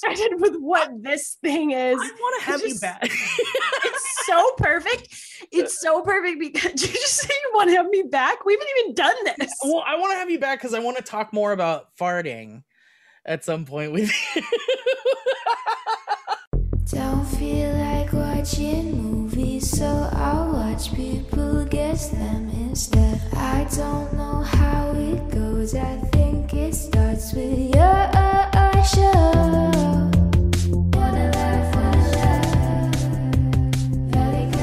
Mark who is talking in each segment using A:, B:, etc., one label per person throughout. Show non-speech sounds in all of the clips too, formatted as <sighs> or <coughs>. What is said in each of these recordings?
A: frustrated with what this thing is.
B: I want to have
A: just-
B: you back. <laughs>
A: It's so perfect. It's so perfect because <laughs> did you just say you want to have me back? We haven't even done this.
B: well, I want to have you back because I want to talk more about farting at some point with you. <laughs>
C: Don't feel like watching movies, so I'll watch people guess them instead. I don't know how it goes, I think it starts with your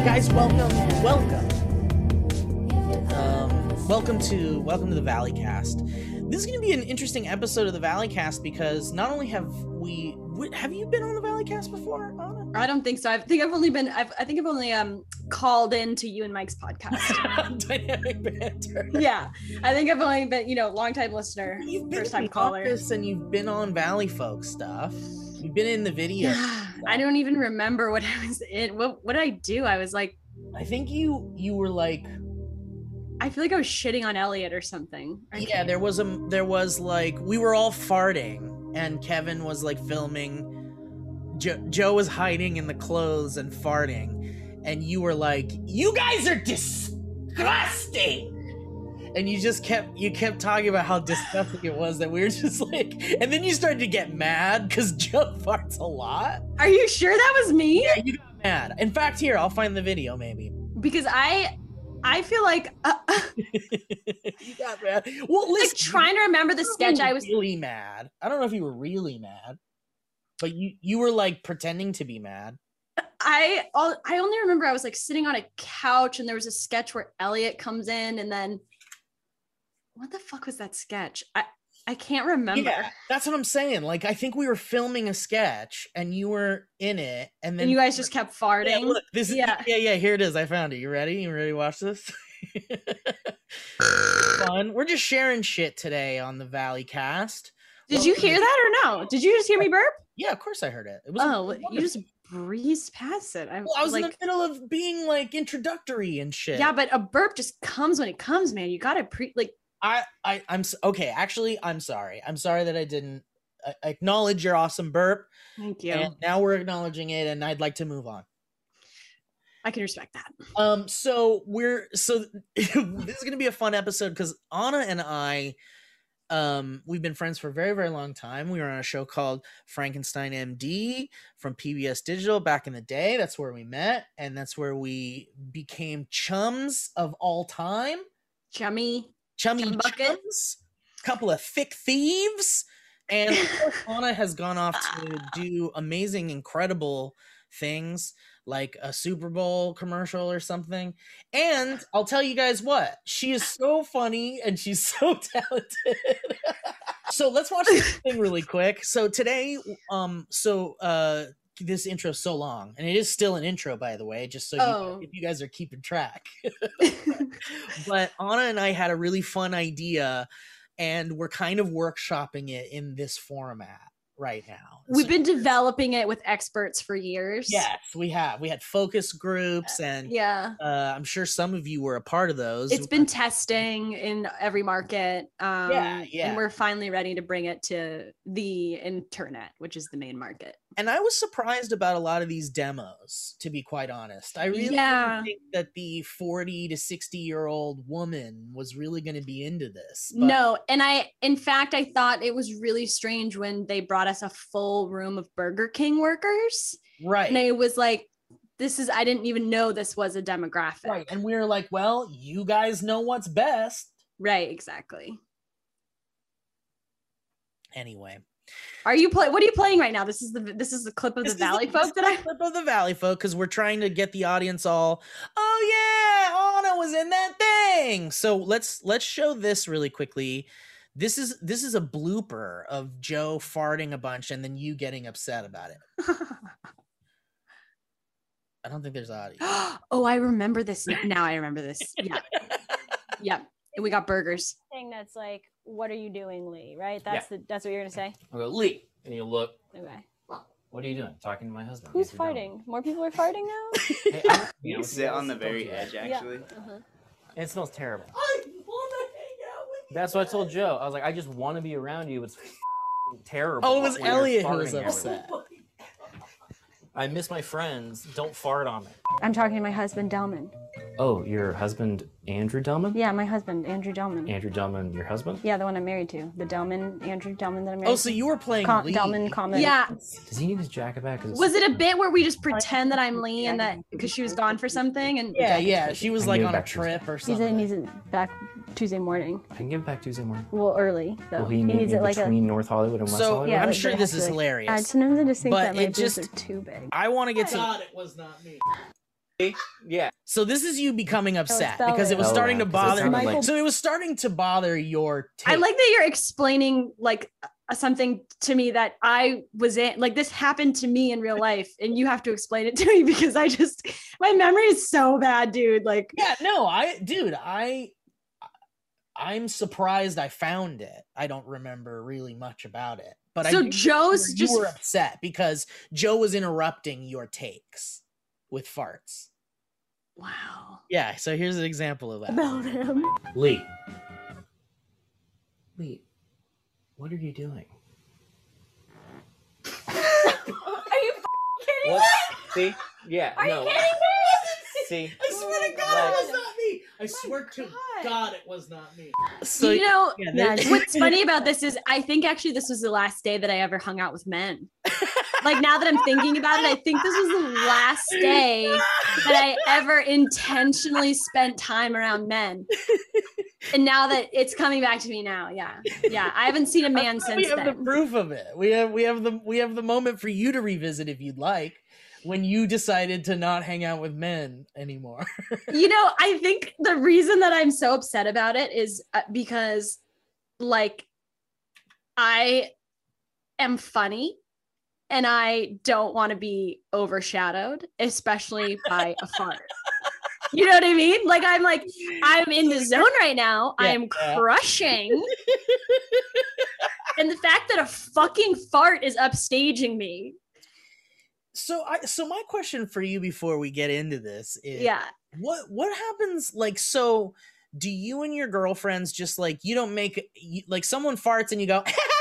B: Guys, welcome, welcome. Um, welcome to welcome to the Valleycast. This is going to be an interesting episode of the Valleycast because not only have we have you been on the Valleycast before?
A: I don't think so. I think I've only been. I've, I think I've only um called into you and Mike's podcast. <laughs>
B: Dynamic banter.
A: yeah, I think I've only been. You know, long time listener,
B: You've
A: first
B: in
A: time caller.
B: And you've been on Valleyfolk stuff. You've been in the video.
A: Yeah, I don't even remember what I was in. What what did I do? I was like,
B: I think you you were like
A: I feel like I was shitting on Elliot or something. I
B: yeah there was a there was like we were all farting and kevin was like filming jo- joe was hiding in the clothes and farting and you were like you guys are disgusting and you just kept you kept talking about how disgusting it was that we were <laughs> just like and then you started to get mad because <laughs> joe farts a lot
A: Are you sure that was me?
B: yeah you got mad in fact here i'll find the video maybe
A: Because I, I feel like uh, <laughs>
B: you got mad well
A: like
B: listen,
A: trying to remember the
B: I don't know if
A: sketch. I was
B: really mad. I don't know if you were really mad, but you you were like pretending to be mad.
A: I all I only remember I was like sitting on a couch and there was a sketch where Elliot comes in and then what the fuck was that sketch? I I can't remember.
B: Yeah, that's what I'm saying. Like I think we were filming a sketch and you were in it, and then
A: And you guys just kept farting.
B: Yeah, look, this is
A: Yeah.
B: yeah, yeah. Here it is. I found it. You ready? You ready to watch this? <laughs> Fun. We're just sharing shit today on the Valleycast.
A: Did you hear that or no? Did you just hear me burp?
B: Yeah, of course I heard it. It was
A: Oh,
B: it
A: you just breezed past it. I,
B: Well, I was
A: like,
B: in the middle of being like introductory and shit.
A: yeah, but a burp just comes when it comes, man. You gotta pre like
B: I, I, I'm okay. Actually, I'm sorry. I'm sorry that I didn't uh, acknowledge your awesome burp.
A: thank you.
B: And now we're acknowledging it, and I'd like to move on.
A: I can respect that.
B: Um, so we're so <laughs> this is gonna be a fun episode because Anna and I, um, we've been friends for a very, very long time. We were on a show called Frankenstein MD from PBS Digital back in the day. That's where we met, and that's where we became chums of all time.
A: Chummy.
B: chummy
A: Chum
B: chums, couple of thick thieves, and of course, Anna has gone off to do amazing, incredible things like a Super Bowl commercial or something. And I'll tell you guys what, she is so funny and she's <laughs> so talented. <laughs> so let's watch this <laughs> thing really quick. So today, um, so uh this intro is so long, and it is still an intro, by the way, just so
A: Oh.
B: you, if you guys are keeping track but Anna and I had a really fun idea, and we're kind of workshopping it in this format right now.
A: We've
B: So-
A: been developing it with experts for years.
B: yes, we have. We had focus groups, and
A: Yeah.
B: uh, I'm sure some of you were a part of those.
A: It's been testing in every market. Um,
B: yeah.
A: And we're finally ready to bring it to the internet, which is the main market.
B: And I was surprised about a lot of these demos. To be quite honest, I really
A: Yeah.
B: didn't think that the 40 to 60 year old woman was really going to be into this. but-
A: no. And I, in fact, I thought it was really strange when they brought us a full room of Burger King workers.
B: right,
A: And it was like, this is, I didn't even know this was a demographic.
B: right, and we were like, well, you guys know what's best.
A: Right, exactly.
B: Anyway,
A: Are you play? What are you playing right now? This is the this is the clip of
B: This
A: the Valley
B: this
A: folk
B: is
A: that
B: the
A: I. <laughs>
B: clip of the Valleyfolk because we're trying to get the audience all. Oh yeah, Anna was in that thing. So let's let's show this really quickly. This is this is a blooper of Joe farting a bunch and then you getting upset about it. <laughs> I don't think there's audio. <gasps>
A: oh, I remember this now. I remember this. Yeah, <laughs> yeah. And we got burgers.
D: thing that's like, "What are you doing, Lee?" Right? That's the that's what you're gonna say.
E: I go, Lee. And you look,
D: Okay.
E: what are you doing? Talking to my husband.
D: Who's
E: Sit down."
D: fighting? More people are farting now. <laughs>
E: Hey, <laughs> I- you know,
F: sit on the very edge, actually.
D: Uh-huh.
E: It smells terrible.
B: I wanna hang out with
E: That's what I told Joe. I was like, I just want to be around you. It's terrible.
B: Oh, it was Elliot who was upset.
E: I miss my friends. Don't fart on me.
D: I'm talking to my husband, Delman.
E: Oh, your husband, Andrew Delman?
D: Yeah, my husband, Andrew Delman.
E: Andrew Delman, your husband?
D: Yeah, the one I'm married to. The Delman, Andrew Delman that I'm married to.
B: Oh, so you were playing
D: Com-
B: Lee.
D: Delman comment.
A: Yeah.
E: Does he need his jacket back?
A: Was it a bit where we just pretend that I'm Lee and that because she was gone for something and
B: Yeah, yeah. She was like on a
E: back to-
B: trip or
D: He's
B: something.
D: in, he's in back Tuesday morning.
E: I can give it back Tuesday morning.
D: Well, early though.
E: Will he,
D: he
E: need
D: needs
E: me
D: it like a.
E: between North Hollywood and West
B: So,
E: Hollywood?
D: Yeah,
B: I'm
D: but
B: sure this is hilarious.
D: Uh, sometimes I just think
B: But
D: that my
B: it
D: boobs
B: just-
D: are too big.
B: I want to get to.
F: God, it was not me.
E: Yeah.
B: So this is you becoming upset
D: spell
B: because
D: it.
B: it was
E: Oh,
B: starting
E: yeah,
B: to
E: 'cause it
B: bother.
E: sounded like-
B: so it was starting to bother your. Taste.
A: I like that you're explaining like uh, something to me that I was in like this happened to me in real life and you have to explain it to me <laughs> because I just my memory is so bad dude like
B: Yeah, no, I, dude, I, I'm surprised I found it. I don't remember really much about it, but I
A: so
B: do
A: Joe's
B: you
A: just
B: were upset because Joe was interrupting your takes with farts.
A: wow
B: Yeah, so here's an example of that.
D: About him.
E: Lee. Lee, what are you doing? <laughs>
D: Are you kidding
E: What? See? Yeah.
D: Are
E: no.
D: you kidding me? <laughs>
E: See?
F: I swear to God,
E: Like-
F: it was not me. I swear to
D: God.
F: God, it was not me.
B: So
A: you know
B: yeah,
D: Yeah,
B: there- <laughs>
A: what's funny about this is I think actually this was the last day that I ever hung out with men. Like now that I'm thinking about it, I think this was the last day that I ever intentionally spent time around men. And now that it's coming back to me now, yeah. Yeah. I haven't seen a man <laughs> since.
B: we have the proof of it. We have we have the we have the moment for you to revisit if you'd like when you decided to not hang out with men anymore. <laughs>
A: You know, I think the reason that I'm so upset about it is uh, because like I am funny and I don't want to be overshadowed, especially by a fart. <laughs> You know what I mean? Like I'm like I'm in the zone right now. I
B: Yeah,
A: am
B: yeah.
A: crushing. and the fact that a fucking fart is upstaging me.
B: so I so my question for you before we get into this is
A: Yeah.
B: what what happens like so do you and your girlfriends just like you don't make you, like someone farts and you go <laughs>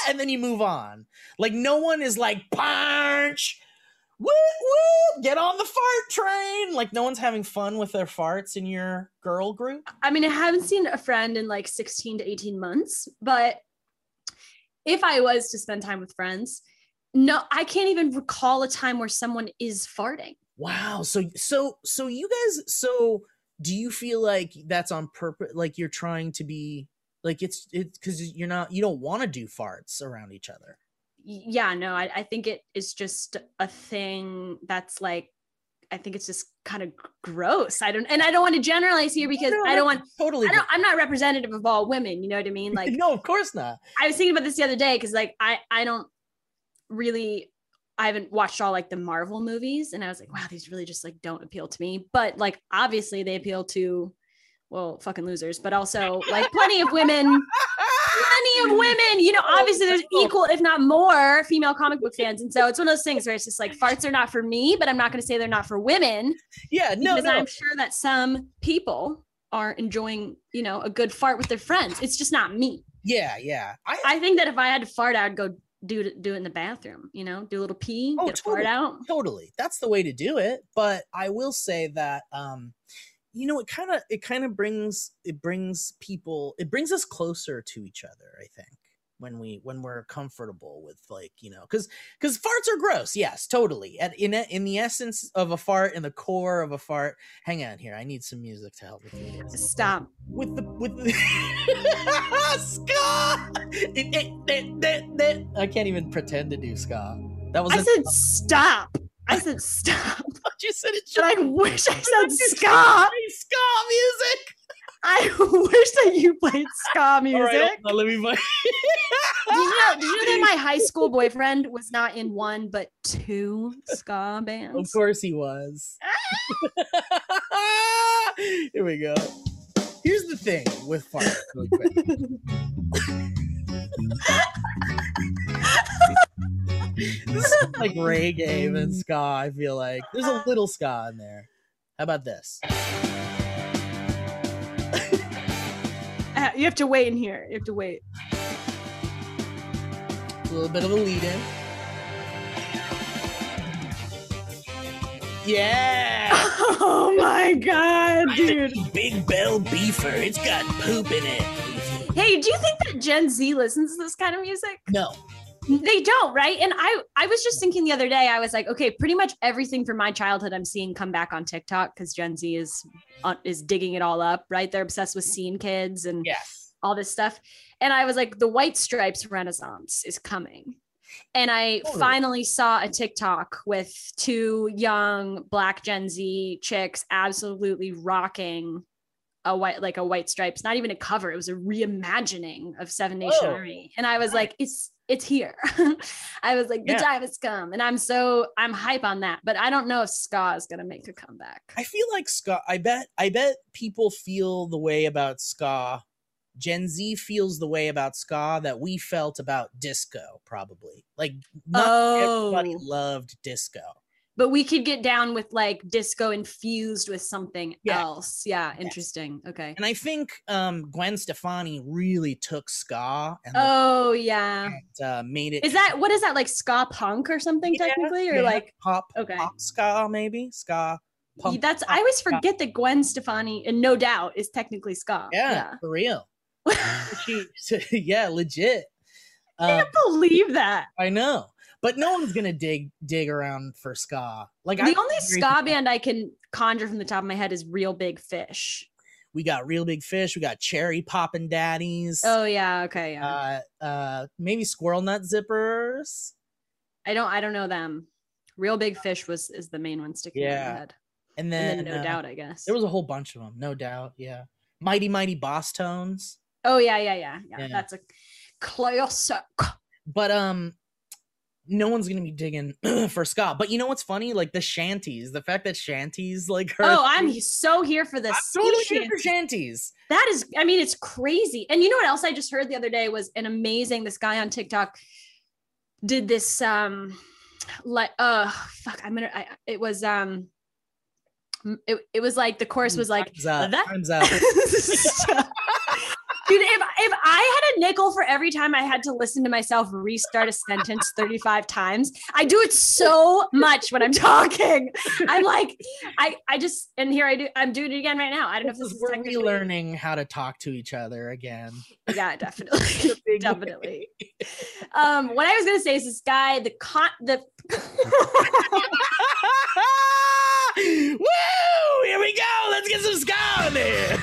B: <laughs> and then you move on. Like no one is like punch! Woo woo get on the fart train. Like no one's having fun with their farts in your girl group?
A: I mean, I haven't seen a friend in like 16 to 18 months, but if I was to spend time with friends, no, I can't even recall a time where someone is farting.
B: wow. So so so you guys so do you feel like that's on purpose like you're trying to be like it's it's because you're not you don't want to do farts around each other
A: Yeah, no, I, I think it is just a thing that's like, I think it's just kind of gross. I don't, and I don't want to generalize here because
B: No,
A: I don't want,
B: totally
A: I don't, I'm not representative of all women. You know what I mean? <laughs> Like,
B: no of course not
A: I was thinking about this the other day because like I I don't really I haven't watched all like the Marvel movies and I was like wow these really just like don't appeal to me but like obviously they appeal to well fucking losers but also like plenty of women plenty of women you know obviously there's equal if not more female comic book fans and so it's one of those things where it's just like farts are not for me but I'm not going to say they're not for women.
B: Yeah no
A: because
B: no.
A: I'm sure that some people are enjoying you know a good fart with their friends. It's just not me.
B: Yeah yeah. I
A: I think that if I had to fart, I'd go do it, do it in the bathroom. You know, do a little pee,
B: Oh,
A: get a fart out.
B: totally. That's the way to do it but i will say that um you know it kind of it kind of brings it brings people it brings us closer to each other i think when we when we're comfortable with like you know because because farts are gross yes totally at in in the essence of a fart in the core of a fart hang on here i need some music to help with me
A: Stop.
B: with the with the <laughs> ska i can't even pretend to do ska that was
A: I said stop. I said stop.
B: You said it should
A: I wish I said ska.
B: ska music.
A: I wish that you played ska music.
B: right, on, let me play.
A: Did you know? Did you know that my high <laughs> school boyfriend was not in one but two ska bands?
B: of course he was. <laughs> Here we go. Here's the thing with fart, really quick. <laughs> <laughs> this is like reggae and ska. I feel like there's a little ska in there. How about this?
A: Uh, You have to wait in here. You have to wait.
B: A little bit of a lead in. Yeah. <laughs>
A: Oh my god, dude.
B: Big Bell Beefer. It's got poop in it.
A: Hey, do you think that Gen Z listens to this kind of music?
B: No.
A: They don't, right? And I I was just thinking the other day, I was like, okay, pretty much everything from my childhood I'm seeing come back on TikTok because Gen Z is uh, is digging it all up, right? They're obsessed with seeing kids and
B: Yeah.
A: all this stuff. And I was like, the white stripes renaissance is coming. And I finally saw a TikTok with two young black Gen Z chicks absolutely rocking a white like a white stripes, not even a cover. It was a reimagining of Seven Nation
B: Oh,
A: Army. And I was like, it's it's here. <laughs> I was like, the
B: Yeah.
A: time has come. And I'm so I'm hype on that. But I don't know if ska is gonna make a comeback.
B: I feel like ska. I bet. I bet people feel the way about ska. Gen Z feels the way about ska that we felt about disco. Probably like not everybody
A: Oh.
B: loved disco.
A: But we could get down with like disco infused with something
B: Yeah.
A: else. Yeah, interesting. Okay.
B: And I think um, Gwen Stefani really took ska and
A: Oh yeah.
B: uh, made it.
A: Is that what is that like ska punk or something
B: Yeah,
A: technically or
B: yeah,
A: like
B: pop?
A: okay.
B: pop ska maybe ska. Punk,
A: that's
B: pop
A: I always forget that Gwen Stefani and no doubt is technically ska.
B: Yeah, for real. <laughs> She- <laughs> yeah, legit.
A: I
B: Um,
A: can't believe that.
B: I know, but no one's gonna dig dig around for ska. Like
A: The
B: I
A: only ska band I can conjure from the top of my head is Real Big Fish.
B: We got real big fish. We got cherry poppin' daddies.
A: Oh yeah, okay, yeah.
B: uh, uh, maybe squirrel nut zippers.
A: I don't I don't know them. Real Big Fish was is the main one sticking out in my head.
B: And
A: And
B: then,
A: then no
B: uh,
A: doubt, I guess.
B: There was a whole bunch of them, no doubt. Yeah, mighty mighty Bosstones.
A: oh yeah, yeah, yeah, yeah.
B: Yeah.
A: That's a classic.
B: but um no one's gonna be digging <clears throat> for ska. but you know what's funny like the shanties the fact that shanties like are
A: Oh, I'm <laughs> so here for this.
B: I'm totally here for shanties
A: That is, I mean, it's crazy. And you know what else I just heard the other day was an amazing. This guy on TikTok did this. Um, like, uh, fuck, I'm gonna. I, it was um, it, it was like the chorus was like
B: time's
A: that-
B: time's up. <laughs> <laughs>
A: Dude, if if I had a nickel for every time I had to listen to myself restart a sentence 35 times, I do it so much when I'm talking. I'm like, I I just and here I do I'm doing it again right now. I don't know if
B: This is- we're relearning how to talk to each other again
A: Yeah, <laughs> definitely. definitely. Um, what I was gonna say is this guy, the con the <laughs> <laughs>
B: woo here we go let's get some ska in there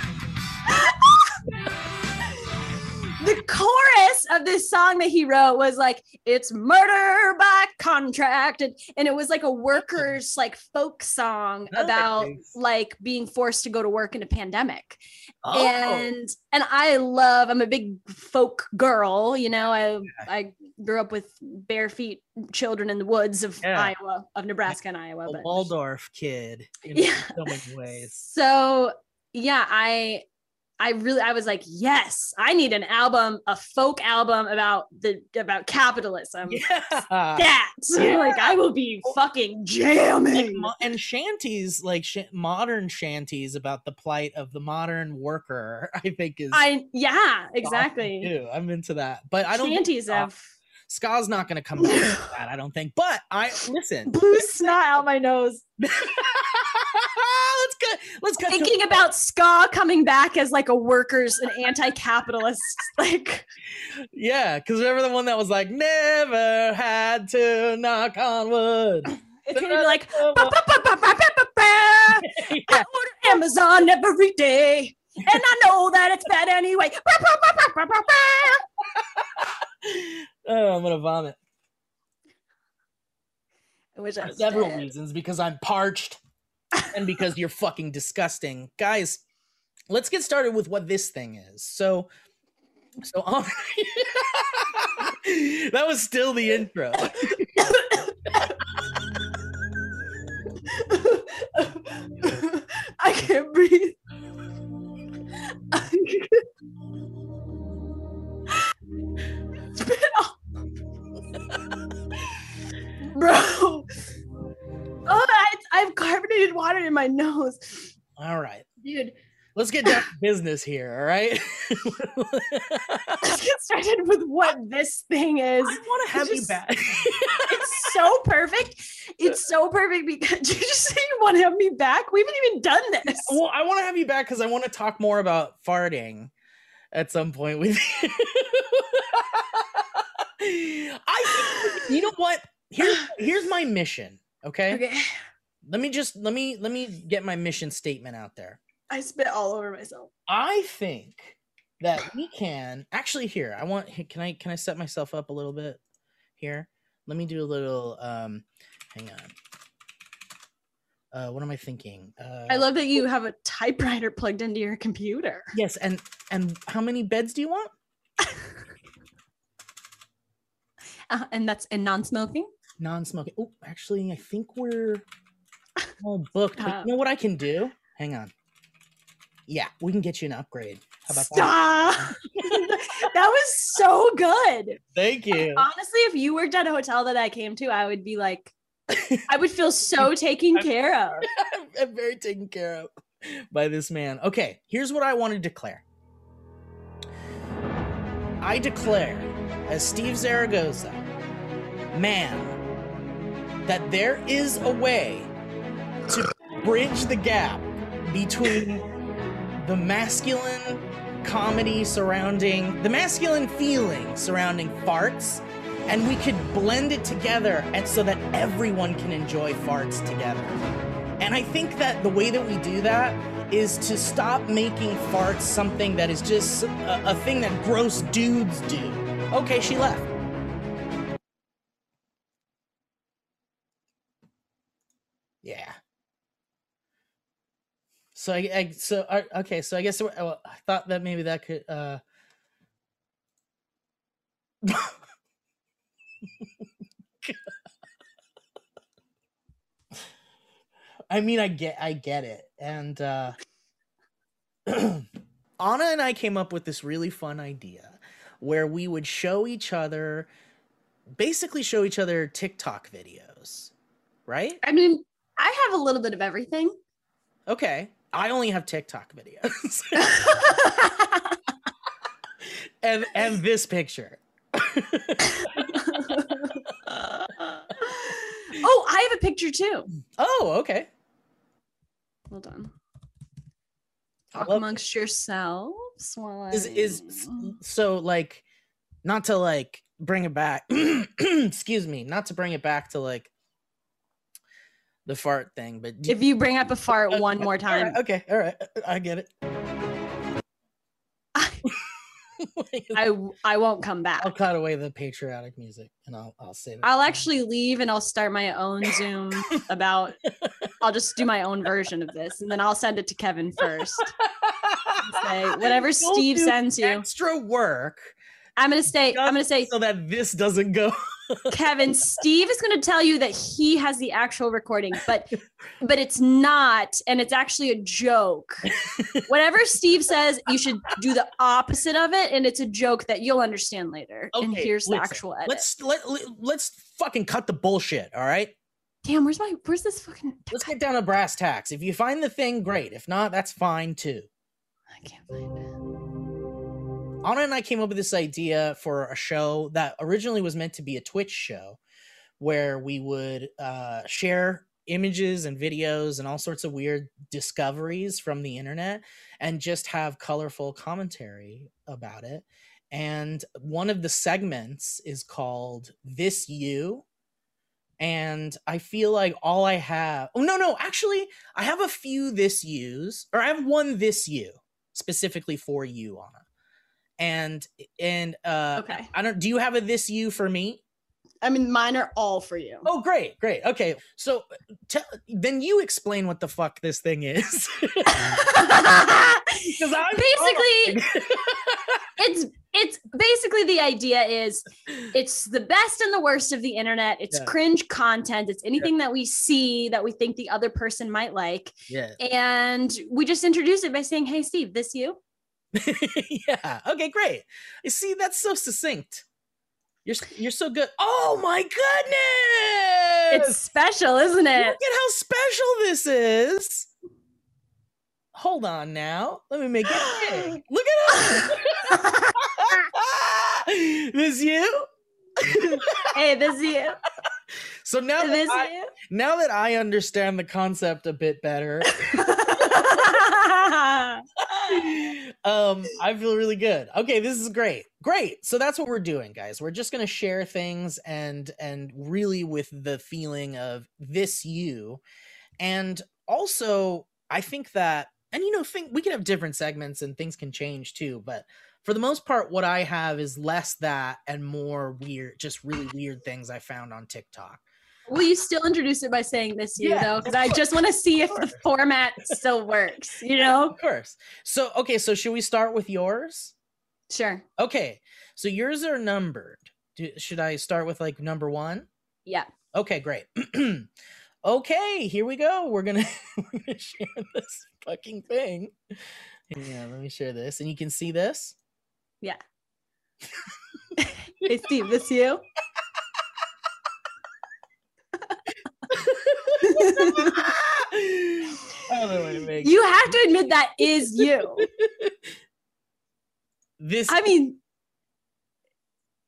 A: chorus of this song that he wrote was like it's murder by contract and, and it was like a workers like folk song about like being forced to go to work in a pandemic.
B: Oh.
A: And and i love i'm a big folk girl you know i i grew up with bare feet children in the woods of
B: Yeah.
A: iowa of nebraska and iowa
B: a
A: but
B: waldorf kid <laughs> in
A: Yeah.
B: so many ways.
A: So yeah i i really i was like yes i need an album a folk album about the about capitalism.
B: Yeah.
A: That. <laughs>
B: Yeah.
A: like i will be fucking jamming.
B: mo- and shanties like sh- modern shanties about the plight of the modern worker <laughs> i think is
A: i yeah exactly.
B: too. i'm into that. But i don't
A: shanties have
B: ska's not gonna come back <sighs> that i don't think but i listen.
A: Blue snot out my nose. <laughs>
B: Let's go let's cut to-
A: thinking about ska coming back as like a workers and anti-capitalist <laughs> like
B: yeah because remember the one that was like never had to knock on wood. <laughs>
A: It's gonna be like. I order Amazon every day, and I know that it's bad anyway. <laughs>
B: oh i'm gonna vomit
A: I wish I was
B: several
A: dead.
B: reasons because I'm parched and because you're fucking disgusting. Guys, let's get started with what this thing is. So so on <laughs> That was still the intro. <laughs>
A: I can't breathe. Off. Bro. <laughs> Oh, I, I have carbonated water in my nose.
B: All right.
A: Dude,
B: let's get down to <laughs> business here. All right. <laughs>
A: Let's get started with what this thing is.
B: I want to have you back.
A: It's so perfect. It's so perfect because did you just say you want to have me back? We haven't even done this.
B: well, I want to have you back because I want to talk more about farting at some point with you. <laughs> I think, you know what? Here's here's my mission. Okay?
A: Okay.
B: Let me just let me let me get my mission statement out there.
A: I spit all over myself.
B: I think that we can actually here. I want can I can I set myself up a little bit here? Let me do a little um hang on. Uh what am I thinking? Uh
A: I love that you have a typewriter plugged into your computer.
B: Yes, and and how many beds do you want? <laughs>
A: Uh, and that's and non-smoking.
B: Non-smoking. Oh, actually, I think we're all booked. But <laughs>
A: Uh,
B: you know what I can do? Hang on. Yeah, we can get you an upgrade. How about that?
A: Stop. <laughs> that was so good.
B: Thank you.
A: Honestly, if you worked at a hotel that I came to, I would be like, I would feel so <laughs> taken care of.
B: I'm, <laughs> I'm very taken care of by this man. Okay, here's what I want to declare. I declare, as Steve Zaragoza, man, that there is a way to bridge the gap between the masculine comedy surrounding the masculine feeling surrounding farts and we could blend it together and so that everyone can enjoy farts together. And I think that the way that we do that is to stop making farts something that is just a, a thing that gross dudes do. Okay, she left. Yeah. So I, I so okay, so I guess I thought that maybe that could uh <laughs> I mean, I get, I get it, and uh, <clears throat> Anna and I came up with this really fun idea where we would show each other, basically show each other TikTok videos, right?
A: I mean, I have a little bit of everything.
B: Okay, I only have TikTok videos, <laughs> and and this picture. <laughs>
A: oh, I have a picture too.
B: Oh, okay.
A: Hold on. Talk amongst yourselves while
B: is is so like not to like bring it back <clears throat> excuse me not to bring it back to like the fart thing but
A: if you bring up a fart <laughs> one more time.
B: right, okay all right i get it <laughs>
A: I I won't come back.
B: i'll cut away the patriotic music and i'll i'll say that
A: I'll actually leave and I'll start my own Zoom <laughs> about. I'll just do my own version of this, and then I'll send it to Kevin first. <laughs> Say whatever
B: Don't
A: Steve sends you.
B: extra work
A: I'm gonna say. I'm gonna say,
B: so that this doesn't go <laughs>
A: Kevin. Steve is gonna tell you that he has the actual recording, but but it's not, and it's actually a joke. <laughs> Whatever Steve says, you should do the opposite of it, and it's a joke that you'll understand later. and
B: Okay,
A: here's the actual edit.
B: let's let, let let's fucking cut the bullshit all right
A: Damn, where's my where's this fucking?
B: let's get down to brass tacks if you find the thing great if not that's fine too
A: I can't find it.
B: Anna and I came up with this idea for a show that originally was meant to be a Twitch show where we would uh, share images and videos and all sorts of weird discoveries from the internet and just have colorful commentary about it. And one of the segments is called This You. And I feel like all I have, oh, no, no, actually, I have a few this yous, or I have one this you specifically for you, Anna and and uh
A: Okay.
B: i don't do you have a this you for me
A: I mean, mine are all for you.
B: oh great great okay so tell then you explain what the fuck this thing is <laughs> <laughs> because i'm
A: Basically, <laughs> it's it's basically the idea is it's the best and the worst of the internet. It's
B: Yeah.
A: cringe content. It's anything that we see that we think the other person might like,
B: yeah
A: and we just introduce it by saying, "Hey, Steve, this you." <laughs>
B: yeah okay great you see that's so succinct you're you're so good oh my goodness
A: It's special, isn't it?
B: look at how special this is hold on now. Let me make it big. <gasps> Look at us. <laughs> <laughs> this you?
A: hey, this is you.
B: So now that I,
A: you.
B: now that I understand the concept a bit better, <laughs> um, I feel really good. Okay, this is great. Great. So that's what we're doing, guys. We're just gonna share things and and really with the feeling of this you. And also, I think that and you know, think we can have different segments and things can change too, but for the most part, what I have is less that and more weird, just really weird things I found on TikTok.
A: Will you still introduce it by saying this you
B: Yeah,
A: though? Because I just want to see if the format still works. You know?
B: Of course. So okay, so should we start with yours?
A: Sure.
B: Okay, so yours are numbered. Do, should I start with like number one?
A: Yeah.
B: Okay, great. <clears throat> okay, here we go. We're gonna <laughs> we're gonna share this fucking thing. Yeah, let me share this, and you can see this.
A: Yeah. <laughs> hey Steve, this you? <laughs>
B: I don't to make.
A: you have to admit that is you. <laughs>
B: this.
A: I mean,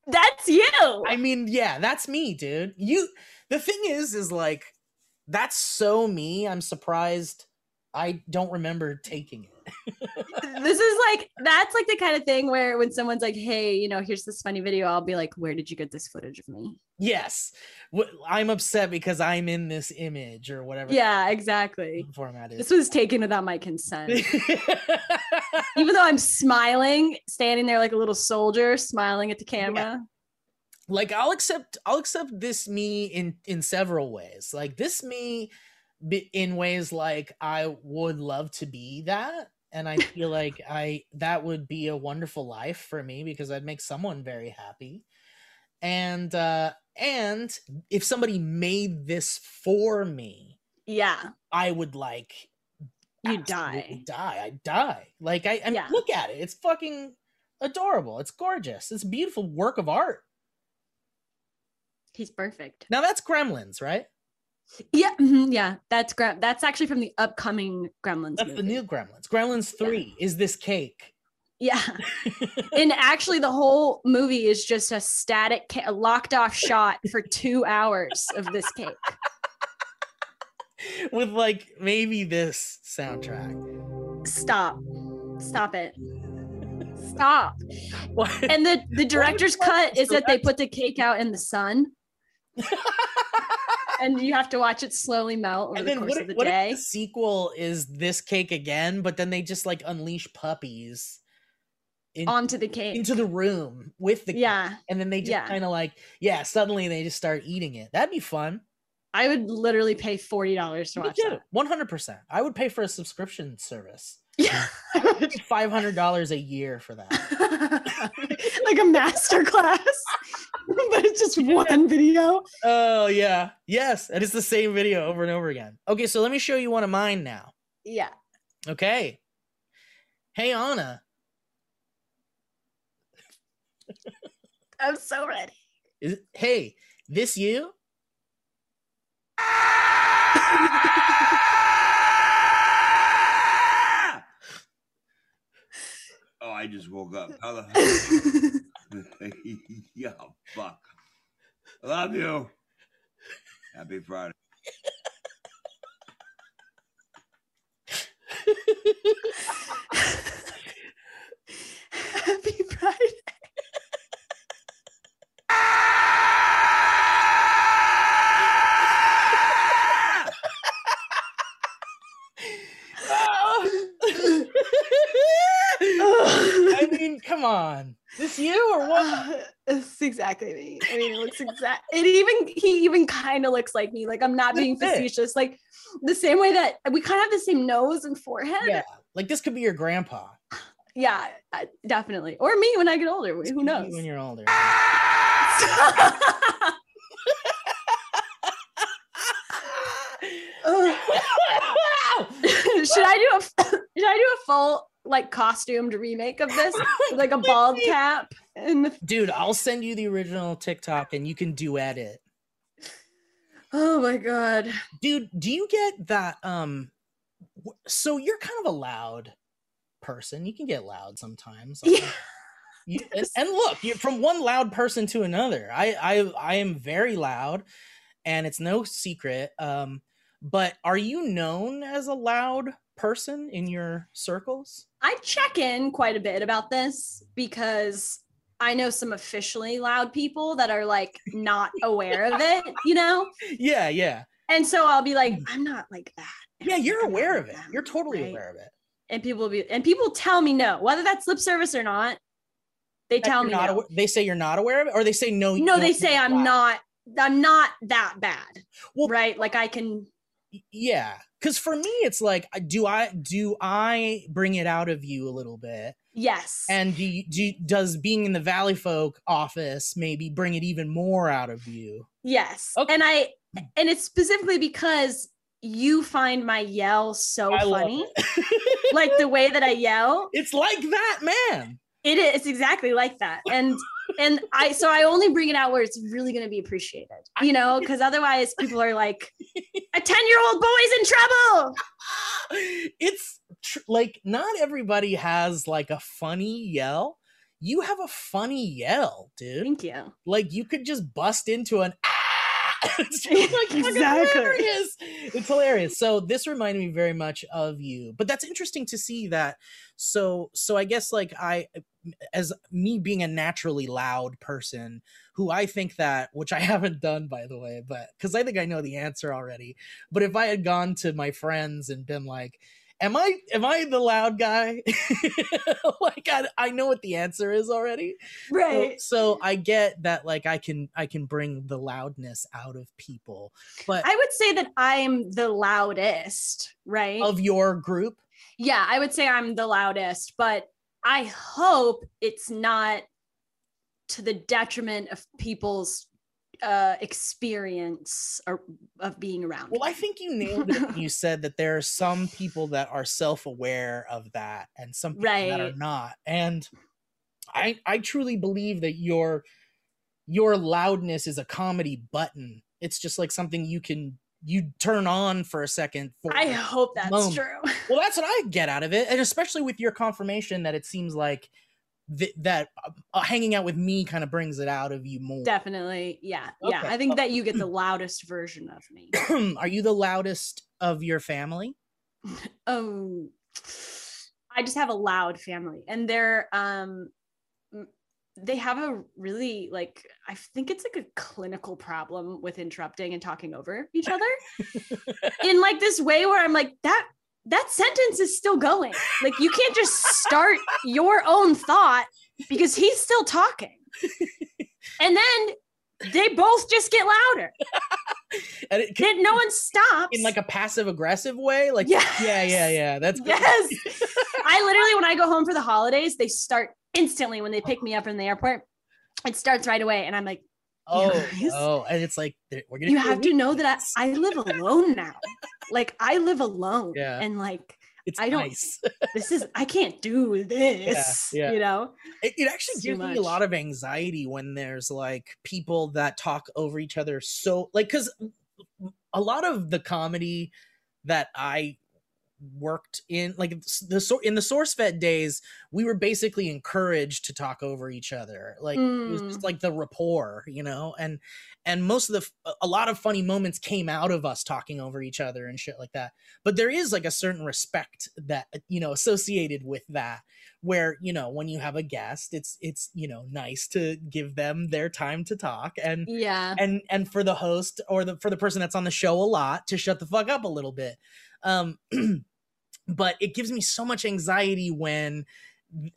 A: that's you.
B: I mean, yeah, that's me, dude. You. The thing is, is like, that's so me. I'm surprised. I don't remember taking it. <laughs>
A: this is like that's like the kind of thing where when someone's like, "Hey, you know, here's this funny video," I'll be like, "Where did you get this footage of me?"
B: Yes, I'm upset because I'm in this image or whatever.
A: Yeah, exactly.
B: format
A: This was taken without my consent. <laughs> Even though I'm smiling, standing there like a little soldier, smiling at the camera.
B: like I'll accept I'll accept this me in in several ways. Like this me in ways like I would love to be that and I feel like I that would be a wonderful life for me because I'd make someone very happy. And uh and if somebody made this for me,
A: Yeah,
B: I would like
A: you die.
B: die. I die. Like I, I mean,
A: Yeah.
B: look at it. It's fucking adorable. It's gorgeous. It's a beautiful work of art.
A: He's perfect.
B: Now that's Gremlins, right?
A: Yeah, mhm, yeah. That's Grem. That's actually from the upcoming Gremlins.
B: That's the new Gremlins. Gremlins
A: Yeah.
B: 3 is this cake.
A: Yeah, <laughs> and actually, the whole movie is just a static, ca- a locked off shot for two hours of this cake. <laughs>
B: With like maybe this soundtrack.
A: Stop, stop it, stop.
B: What?
A: And the the director's cut is that they put the cake out in the sun, <laughs> and you have to watch it slowly melt over
B: and
A: the course
B: what,
A: of the
B: if, what if
A: day.
B: the sequel is this cake again, but then they just like unleash puppies in-
A: Onto the cake.
B: into the room with the cake,
A: yeah,
B: and then they just
A: Yeah.
B: kind of like yeah, suddenly they just start eating it. That'd be fun.
A: I would literally pay forty dollars to
B: Me
A: watch that.
B: One hundred percent. I would pay for a subscription service.
A: Yeah. <laughs>
B: Five hundred dollars a year for that. <laughs>
A: like a master class, <laughs> but it's just one video.
B: Oh yeah, yes, and it's the same video over and over again. Okay, so let me show you one of mine now.
A: Yeah.
B: Okay. Hey Anna,
A: I'm so ready.
B: is hey this you?
G: Oh, I just woke up. How the <laughs> <laughs> yeah, fuck. Love you. Happy Friday. <laughs>
A: Happy Friday.
B: I mean, come on, this you or what? <sighs>
A: it's exactly me. I mean, it looks exact. It even he even kind of looks like me. Like I'm not being
B: That's it.
A: facetious. Like the same way that we kind of have the same nose and forehead.
B: Yeah, like this could be your grandpa. <sighs>
A: Yeah, uh, definitely. Or me when I get older. Who knows?
B: when you're older? <laughs> <laughs>
A: Should I do a <laughs> should I do a full like costumed remake of this <laughs> like a bald cap and the,
B: Dude, I'll send you the original TikTok and you can duet it.
A: oh my god
B: Dude, do you get that um so you're kind of a loud person. You can get loud sometimes.
A: Yeah. <laughs>
B: You, and, and look, you're from one loud person to another. I I I am very loud, and it's no secret. Um, but are you known as a loud person in your circles?
A: I check in quite a bit about this because I know some officially loud people that are like not aware of it, you know? <laughs>
B: Yeah, yeah,
A: And so I'll be like, I'm not like that.
B: yeah. You're
A: I'm
B: aware of it. You're totally
A: right?
B: aware of it.
A: And people will be and people tell me no, whether that's lip service or not. They
B: That
A: tell me
B: not
A: no.
B: they say you're not aware of it, or they say no.
A: no, they say I'm
B: loud.
A: not I'm not that bad.
B: Well-
A: right? Like I can
B: yeah because for me it's like do i do i bring it out of you a little bit
A: yes.
B: and do, you, do does being in the Valleyfolk office maybe bring it even more out of you
A: Yes.
B: Okay.
A: And I and it's specifically because you find my yell so
B: I
A: funny. <laughs> like the way that I yell,
B: it's like that man
A: it is exactly like that. And and I so I only bring it out where it's really going to be appreciated. You know, cuz otherwise people are like <laughs> a 10-year-old boy's in trouble.
B: it's tr- like not everybody has like a funny yell you have a funny yell dude
A: Thank you.
B: like you could just bust into an ah! <laughs> it's <laughs> like
A: Exactly.
B: hilarious. It's hilarious. So this reminded me very much of you. But that's interesting to see that. So so I guess like I as me being a naturally loud person who I think that which I <laughs> haven't done by the way, but cuz I think I know the answer already. But if I had gone to my friends and been like Am I am I the loud guy? <laughs> like I, I know what the answer is already so,
A: Right.
B: so i get that like i can i can bring the loudness out of people but
A: I would say that I'm the loudest, right?
B: of your group
A: yeah, I would say I'm the loudest, but I hope it's not to the detriment of people's uh experience or, of being around.
B: well i think you nailed it you <laughs> said that there are some people that are self-aware of that and some people that are not. And i i truly believe that your your loudness is a comedy button. It's just like something you can you turn on for a second for
A: I hope that's
B: moment.
A: true. <laughs>
B: well that's what i get out of it and especially with your confirmation that it seems like th- that uh, hanging out with me kind of brings it out of you more
A: Definitely. Yeah. Yeah. I think that you get the <clears throat> loudest version of me. <clears throat>
B: are you the loudest of your family <laughs>
A: Oh, I just have a loud family, and they're um, they have a really like I think it's like a clinical problem with interrupting and talking over each other <laughs> in like this way where I'm like that that sentence is still going. Like you can't just start your own thought because he's still talking, and then they both just get louder. <laughs>
B: and it,
A: Then no one stops.
B: in like a passive aggressive way like yeah yeah
A: Yes.
B: yeah that's good.
A: Yes. <laughs> I literally, when I go home for the holidays, they start instantly when they pick me up from the airport. It starts right away. And I'm like,
B: oh
A: guys,
B: oh and it's like we're gonna
A: you have to know that. I, I live alone now. Like, I live alone.
B: Yeah.
A: And like,
B: it's
A: I don't-
B: nice <laughs>
A: this is, I can't do this.
B: yeah.
A: You know?
B: it, it actually
A: Too
B: gives me a lot of anxiety when there's like people that talk over each other so like because a lot of the comedy that i worked in like the so in the SourceFed days we were basically encouraged to talk over each other. Like it was just
A: Mm.
B: like the rapport you know? And and most of the a lot of funny moments came out of us talking over each other and shit like that. But there is like a certain respect that you know associated with that where you know when you have a guest it's it's you know nice to give them their time to talk. And
A: Yeah.
B: and and for the host or the for the person that's on the show a lot to shut the fuck up a little bit. Um <clears throat> but it gives me so much anxiety when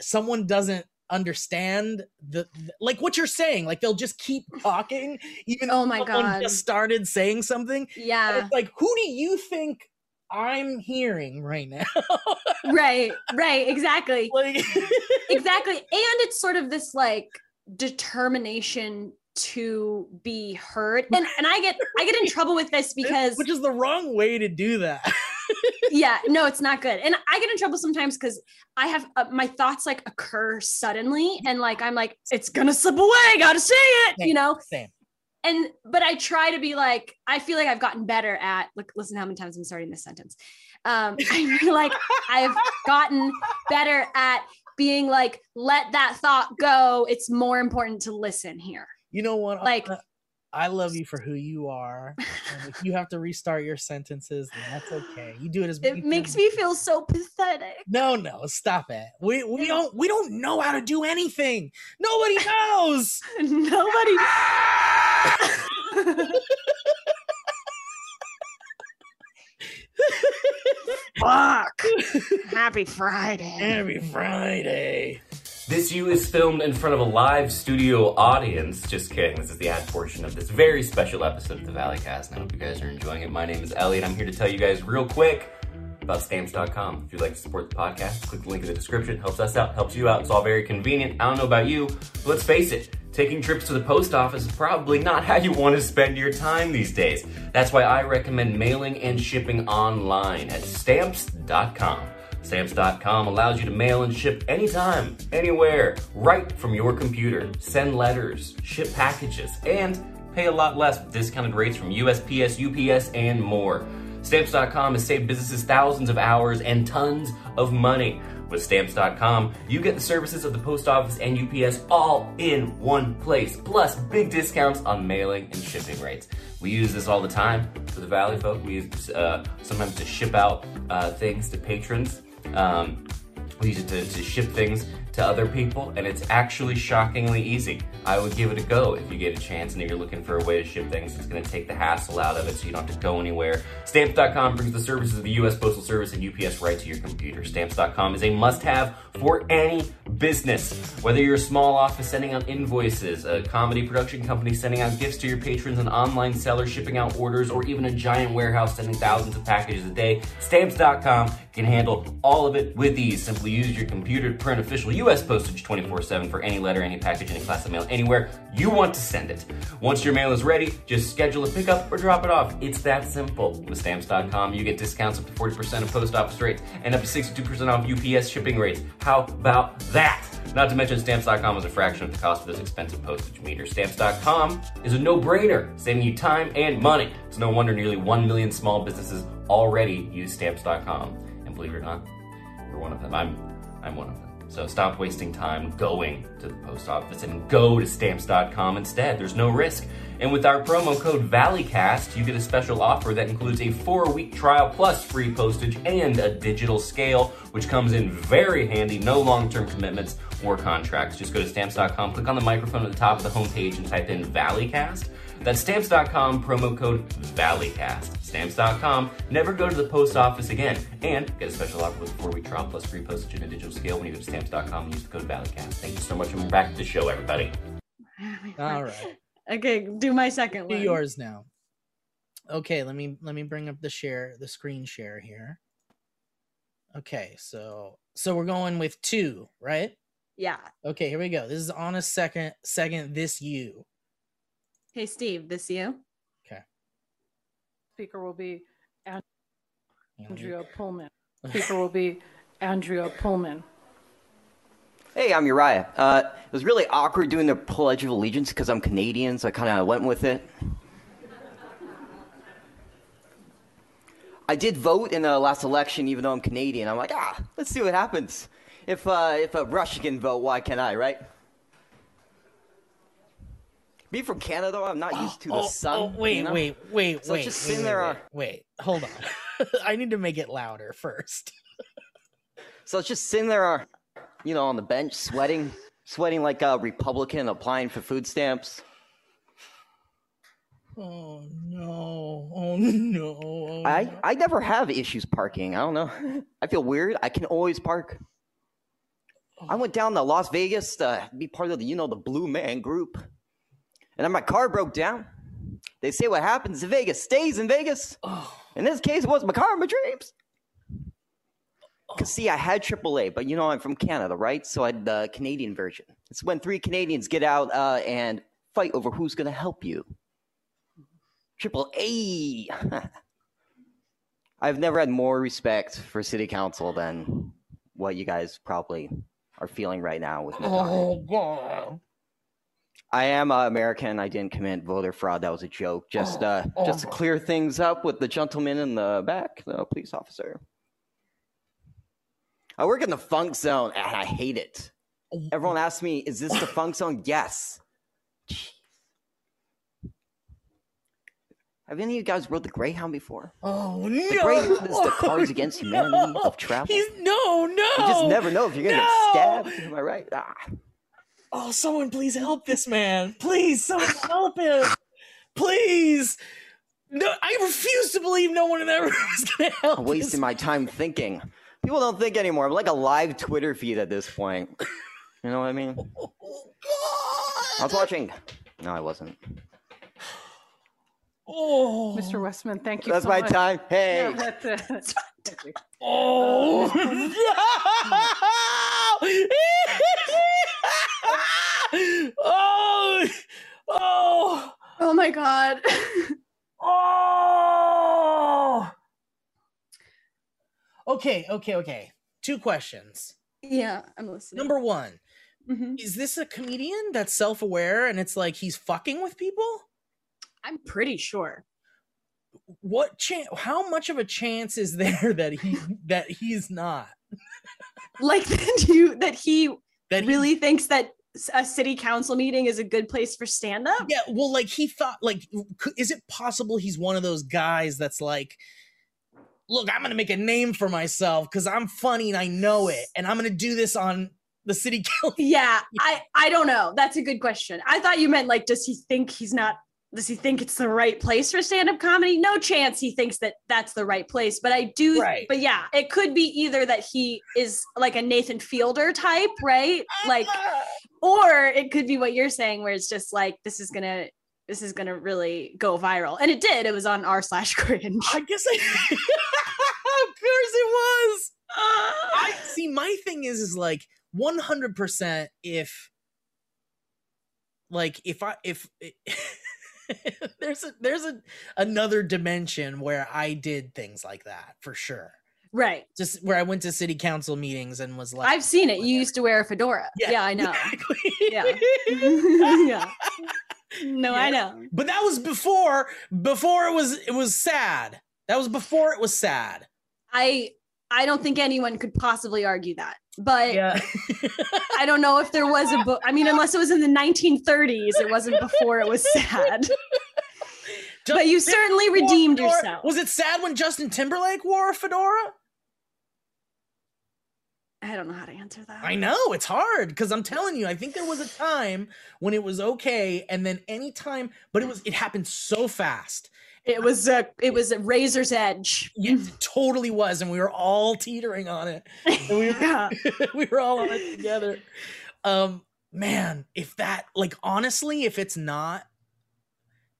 B: someone doesn't understand the, the- like what you're saying like they'll just keep <laughs> talking even
A: Oh my God.
B: just started saying something
A: Yeah.
B: it's like who do you think i'm hearing right now <laughs>
A: right. Right. Exactly.
B: like <laughs>
A: exactly and it's sort of this like determination to be heard and and i get i get in trouble with this because
B: which is the wrong way to do that
A: yeah no it's not good and i get in trouble sometimes because i have uh, my thoughts like occur suddenly and like i'm like it's gonna slip away gotta say it you know
B: same
A: and but I try to be like I feel like I've gotten better at look listen how many times I'm starting this sentence. Um <laughs> I feel like I've gotten better at being like let that thought go. It's more important to listen here.
B: You know what?
A: Like-?
B: I love you for who you are. And if you have to restart your sentences, then that's okay. You do it as many
A: It makes me feel so pathetic.
B: No, no, stop it. We we don't we don't know how to do anything. Nobody knows. <laughs>
A: Nobody <laughs> Fuck. <laughs> Happy Friday.
B: Happy Friday.
H: This U is filmed in front of a live studio audience. Just kidding. This is the ad portion of this very special episode of the Valleycast. I hope you guys are enjoying it. My name is Elliot. I'm here to tell you guys real quick about stamps.com. If you'd like to support the podcast, click the link in the description. It helps us out, helps you out. It's all very convenient. I don't know about you, but let's face it. Taking trips to the post office is probably not <laughs> how you want to spend your time these days. That's why I recommend mailing and shipping online at stamps.com. Stamps.com allows you to mail and ship anytime, anywhere, right from your computer. Send letters, ship packages, and pay a lot less with discounted rates from USPS, UPS, and more. Stamps.com has saved businesses thousands of hours and tons of money. With Stamps.com, you get the services of the post office and UPS all in one place, plus big discounts on mailing and shipping rates. We use this all the time for the Valleyfolk. We use uh, sometimes to ship out uh, things to patrons. Um, we use it to, to ship things to other people, and it's actually shockingly easy. I would give it a go if you get a chance and if you're looking for a way to ship things. It's going to take the hassle out of it so you don't have to go anywhere. Stamps.com brings the services of the U.S. Postal Service and UPS right to your computer. Stamps.com is a must have for any business. Whether you're a small office sending out invoices, a comedy production company sending out gifts to your patrons, an online seller shipping out orders, or even a giant warehouse sending thousands of packages a day, Stamps.com can handle all of it with ease. Simply use your computer to print official U.S. postage 24 7 for any letter, any package, any class of mail, anywhere you want to send it. Once your mail is ready, just schedule a pickup or drop it off. It's that simple. With Stamps.com, you get discounts up to 40% of post office rates and up to 62% off UPS shipping rates. How about that? Not to mention, Stamps.com is a fraction of the cost of this expensive postage meter. Stamps.com is a no brainer, saving you time and money. It's no wonder nearly 1 million small businesses already use Stamps.com. And believe it or not, you're one of them. I'm, I'm one of them. So stop wasting time going to the post office and go to stamps.com instead. There's no risk. And with our promo code ValleyCast, you get a special offer that includes a four week trial plus free postage and a digital scale, which comes in very handy. No long term commitments or contracts. Just go to stamps.com, click on the microphone at the top of the homepage, and type in ValleyCast. That's stamps.com, promo code ValleyCast. Stamps.com, never go to the post office again. And get a special offer with a four week trial plus free postage and a digital scale when you go to stamps.com and use the code ValleyCast. Thank you so much, and we're back to the show, everybody.
B: All right.
A: Okay, do my second
B: Do
A: one.
B: yours now. Okay, let me let me bring up the share the screen share here. Okay, so so we're going with two, right?
A: Yeah.
B: Okay, here we go. This is on a second second this you.
A: Hey, Steve, this you? Okay.
I: Speaker will be
B: You
I: Andrea Pullman. <laughs> Speaker will be Andrea Pullman.
J: Hey, I'm Uriah. Uh, it was really awkward doing the Pledge of Allegiance because I'm Canadian, so I kind of went with it. I did vote in the last election, even though I'm Canadian. I'm like, ah, let's see what happens. If uh, if a Russian can vote, why can't I, right? Being from Canada, I'm not used to the
B: oh,
J: sun.
B: oh, wait,
J: you know?
B: wait, wait,
J: So
B: wait.
J: just
B: wait, wait,
J: there,
B: wait,
J: uh,
B: wait, hold on. <laughs> I need to make it louder first. <laughs>
J: So it's just sitting there, uh, you know, on the bench, sweating, sweating like a Republican applying for food stamps.
B: Oh no! Oh no! Oh,
J: I
B: no.
J: I never have issues parking. I don't know. <laughs> I feel weird. I can always park. I went down to Las Vegas to be part of the you know the Blue Man Group, and then my car broke down. They say what happens in Vegas stays in Vegas.
B: Oh,
J: In this case, it was my car my dreams. Cause see, I had AAA, but you know I'm from Canada, right? So I had the Canadian version. It's when three Canadians get out uh, and fight over who's gonna help you. AAA. <laughs> I've never had more respect for city council than what you guys probably are feeling right now with my car.
B: oh!
J: I am uh, American. I didn't commit voter fraud. That was a joke. Just, uh,
I: oh
J: just to clear things up with the gentleman in the back, the police officer. I work in the funk zone, and I hate it. Everyone asks me, "Is this the funk zone?" Yes. <laughs> Have any of you guys rode the Greyhound before?
B: Oh
J: The
B: no!
J: Greyhound is the Cards Against <laughs> Humanity of travel.
B: He's no, no.
J: You just never know if you're gonna
B: No!
J: get stabbed. Am I right? Ah.
B: Oh, someone please help this man. Please, someone help him. Please. No, I refuse to believe no one ever is <laughs> gonna help.
J: I'm
B: this
J: wasting my time thinking. People don't think anymore. I'm like a live Twitter feed at this point. You know what I mean? <laughs> I was watching. No, I wasn't.
B: Oh,
I: Mr. Westman, thank you
J: That's
I: so
J: my
I: much.
J: time. Hey.
I: Yeah, <laughs> that's it. You.
B: Oh no! oh, oh,
A: Oh my god.
B: oh. Okay, okay, okay. Two questions.
A: yeah, I'm listening.
B: Number one,
A: Mhm.
B: is this a comedian that's self-aware and it's like he's fucking with people?
A: I'm pretty sure.
B: What chance? How much of a chance is there <laughs> that he that he's not?
A: Like <laughs> that you that he
B: That he-
A: really thinks that a city council meeting is a good place for stand up?
B: Yeah, well, like he thought, like, is it possible he's one of those guys that's like, look, I'm gonna make a name for myself because I'm funny and I know it, and I'm gonna do this on the city <laughs> council.
A: Yeah, I I don't know. That's a good question. I thought you meant like does he think he's not does he think it's the right place for stand up comedy? No chance he thinks that that's the right place, but I do
B: Right.
A: but yeah, it could be either that he is like a Nathan Fielder type, right? Uh, like or it could be what you're saying where it's just like this is going to this is to really go viral. And it did. It was on r slash cringe.
B: I guess I, <laughs> of course it was. I see. My thing is, is like 100. percent If, like, if I if. <laughs> <laughs> there's a there's a another dimension where I did things like that for sure.
A: Right.
B: Just where I went to city council meetings and was like,
A: I've seen it. Oh you used to wear a fedora. Yeah, I know.
B: exactly.
A: Yeah. <laughs> yeah. No, I know.
B: But that was before before it was it was sad. That was before it was sad.
A: I I don't think anyone could possibly argue that. But
B: Yeah. <laughs>
A: I don't know if there was a book. I mean, unless it was in the 1930s, it wasn't before it was sad. <laughs> but you certainly redeemed yourself.
B: Was it sad when Justin Timberlake wore a fedora?
A: I don't know how to answer that.
B: I know it's hard because I'm telling you, I think there was a time when it was okay, and then anytime, but it was it happened so fast.
A: It was a it was a razor's edge.
B: It totally was, and we were all teetering on it. And we were, <laughs>
A: Yeah. <laughs>
B: we were all on it together. Um, man, if that like honestly, if it's not,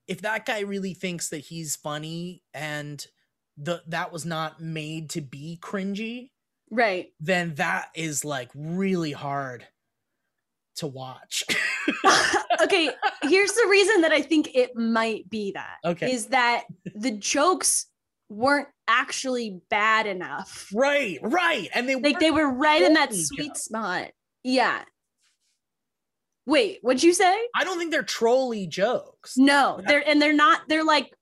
B: if that guy really thinks that he's funny and the that was not made to be cringy,
A: Right.
B: then that is like really hard to watch. <laughs>
A: okay, here's the reason that I think it might be that.
B: Okay.
A: Is that the jokes weren't actually bad enough.
B: right, right, and they
A: Like they were right in that sweet
B: jokes.
A: spot. Yeah. Wait, what'd you say?
B: I don't think they're trolly jokes.
A: No, they're and they're not, they're like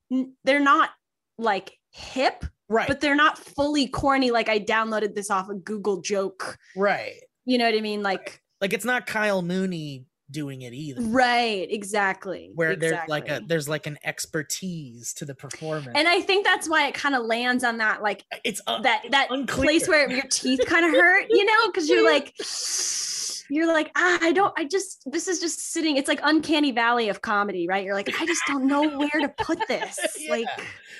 A: they're not like hip,
B: Right,
A: but they're not fully corny. Like I downloaded this off a Google joke.
B: right.
A: You know what I mean? Like
B: Like it's not Kyle Mooney doing it either.
A: right, exactly.
B: Where there's like a there's like an expertise to the performance.
A: and I think that's why it kind of lands on that like
B: it's uh,
A: that
B: it's
A: that
B: unclear.
A: place where your teeth kind of hurt, you know, because you're <laughs> like you're like ah, I don't I just this is just sitting. It's like uncanny valley of comedy, right? You're like I just don't know where to put this. <laughs>
B: Yeah.
A: Like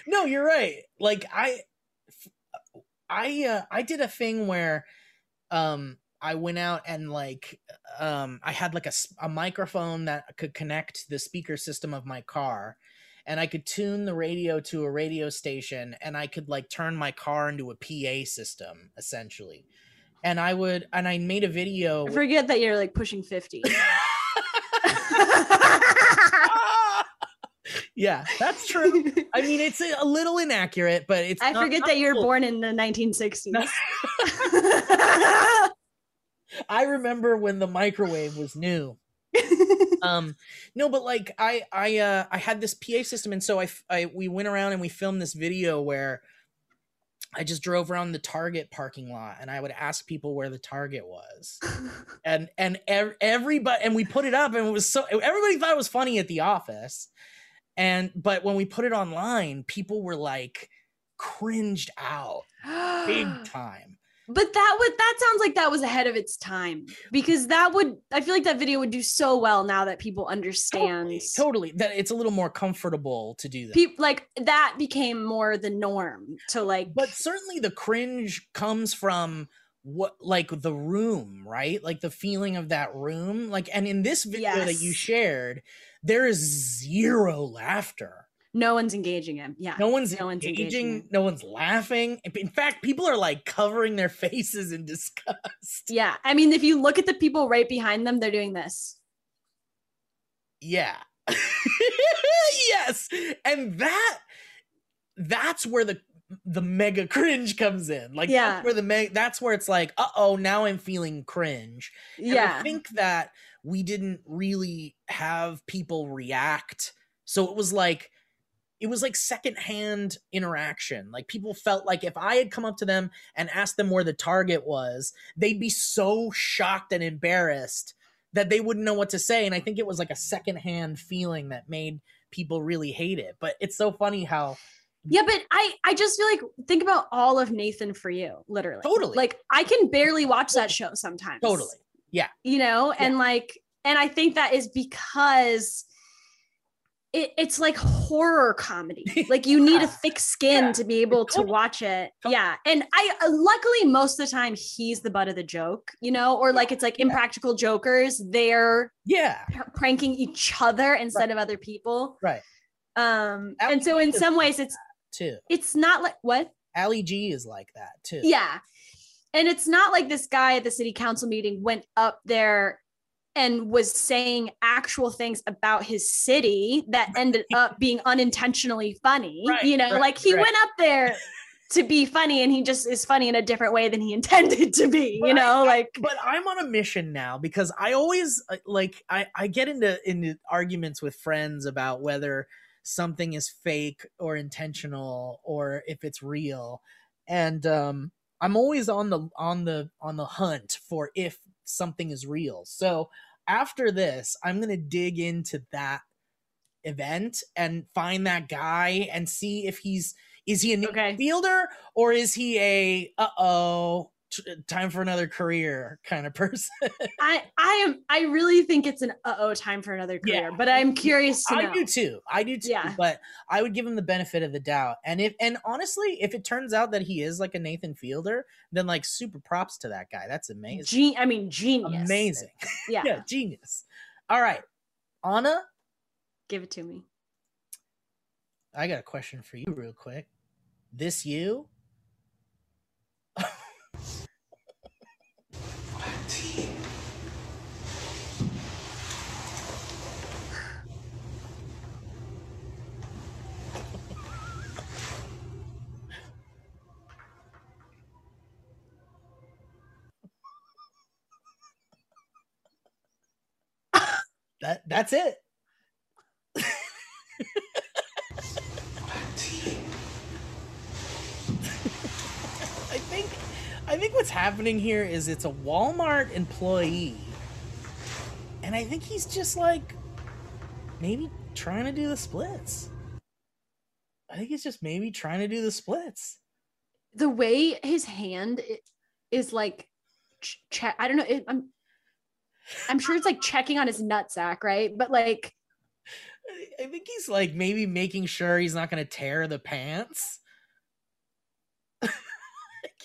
B: no you're right like i i uh i did a thing where um i went out and like um i had like a, a microphone that could connect the speaker system of my car and i could tune the radio to a radio station and i could like turn my car into a pa system essentially and i would and i made a video
A: I forget that you're like pushing 50. <laughs> <laughs>
B: yeah that's true i mean it's a, little inaccurate but it's
A: I forget that you're born in the 1960s. <laughs>
B: I remember when the microwave was new. <laughs> um no but like i i uh i had this pa system and so I, I we went around and we filmed this video where i just drove around the target parking lot and i would ask people where the target was. <laughs> And and ev- everybody and we put it up and it was so everybody thought it was funny at the office. And but when we put it online people were like cringed out. <gasps> Big time
A: But that would that sounds like that was ahead of its time because that would I feel like that video would do so well now that people understand
B: totally, totally that it's a little more comfortable to do that.
A: People like that became more the norm to like
B: but certainly the cringe comes from what like the room right? Like the feeling of that room. Like and in this video that you shared there is zero laughter
A: no one's engaging him. Yeah.
B: no one's
A: no one's
B: engaging
A: engaging.
B: no one's laughing in fact people are like covering their <laughs> faces in disgust
A: Yeah. I mean, if you look at the people right behind them, they're doing this.
B: yeah <laughs> yes and that that's where the the mega cringe comes in like
A: Yeah.
B: that's where the me- that's where it's like uh-oh now i'm feeling cringe And
A: Yeah.
B: I think that we didn't really have people react. So it was like it was like secondhand interaction. Like people felt like if I had come up to them and asked them where the target was, they'd be so shocked and embarrassed that they wouldn't know what to say. And I think it was like a secondhand feeling that made people really hate it. But it's so funny how
A: Yeah, but I I just feel like think about all of Nathan for you, literally.
B: Totally.
A: Like I can barely watch that show sometimes.
B: totally. Yeah.
A: You know, and like and I think that is because it, it's like horror comedy. <laughs> Like you need a thick skin to be able to watch it. Yeah. And I uh, luckily most of the time he's the butt of the joke, you know, or like it's like impractical jokers, they're
B: Yeah.
A: pr- pranking each other instead of other people.
B: Right.
A: Um and so in some ways it's
B: Too.
A: it's not like what?
B: Ali G is like that too.
A: Yeah. And it's not like this guy at the city council meeting went up there and was saying actual things about his city that ended up being unintentionally funny.
B: Right,
A: you know,
B: right,
A: like he
B: right.
A: went up there <laughs> to be funny and he just is funny in a different way than he <laughs> intended to be, you know, like
B: but I'm on a mission now because I always uh, like I I get into into arguments with friends about whether something is fake or intentional or if it's real and um I'm always on the on the on the hunt for if something is real. So after this, I'm going to dig into that event and find that guy and see if he's is he a
A: Okay.
B: fielder or is he a uh-oh Uh, time for another career kind of <laughs> person
A: I I am I really think it's an uh-oh time for another career,
B: Yeah.
A: but I'm curious to know.
B: i do too i do too
A: Yeah.
B: but i would give him the benefit of the doubt and if and honestly if it turns out that he is like a nathan fielder then like super props to that guy that's amazing
A: Gen- I mean genius.
B: amazing <laughs>
A: Yeah.
B: yeah genius all right anna
A: Give it to me.
B: i got a question for you real quick this you that that's it <laughs> I think I think what's happening here is it's a Walmart employee. And I think he's just like maybe trying to do the splits. I think he's just maybe trying to do the splits.
A: the way his hand is like ch- check i don't know it, i'm i'm sure it's like checking on his nutsack right but like
B: I- think he's like maybe making sure he's not going to tear the pants.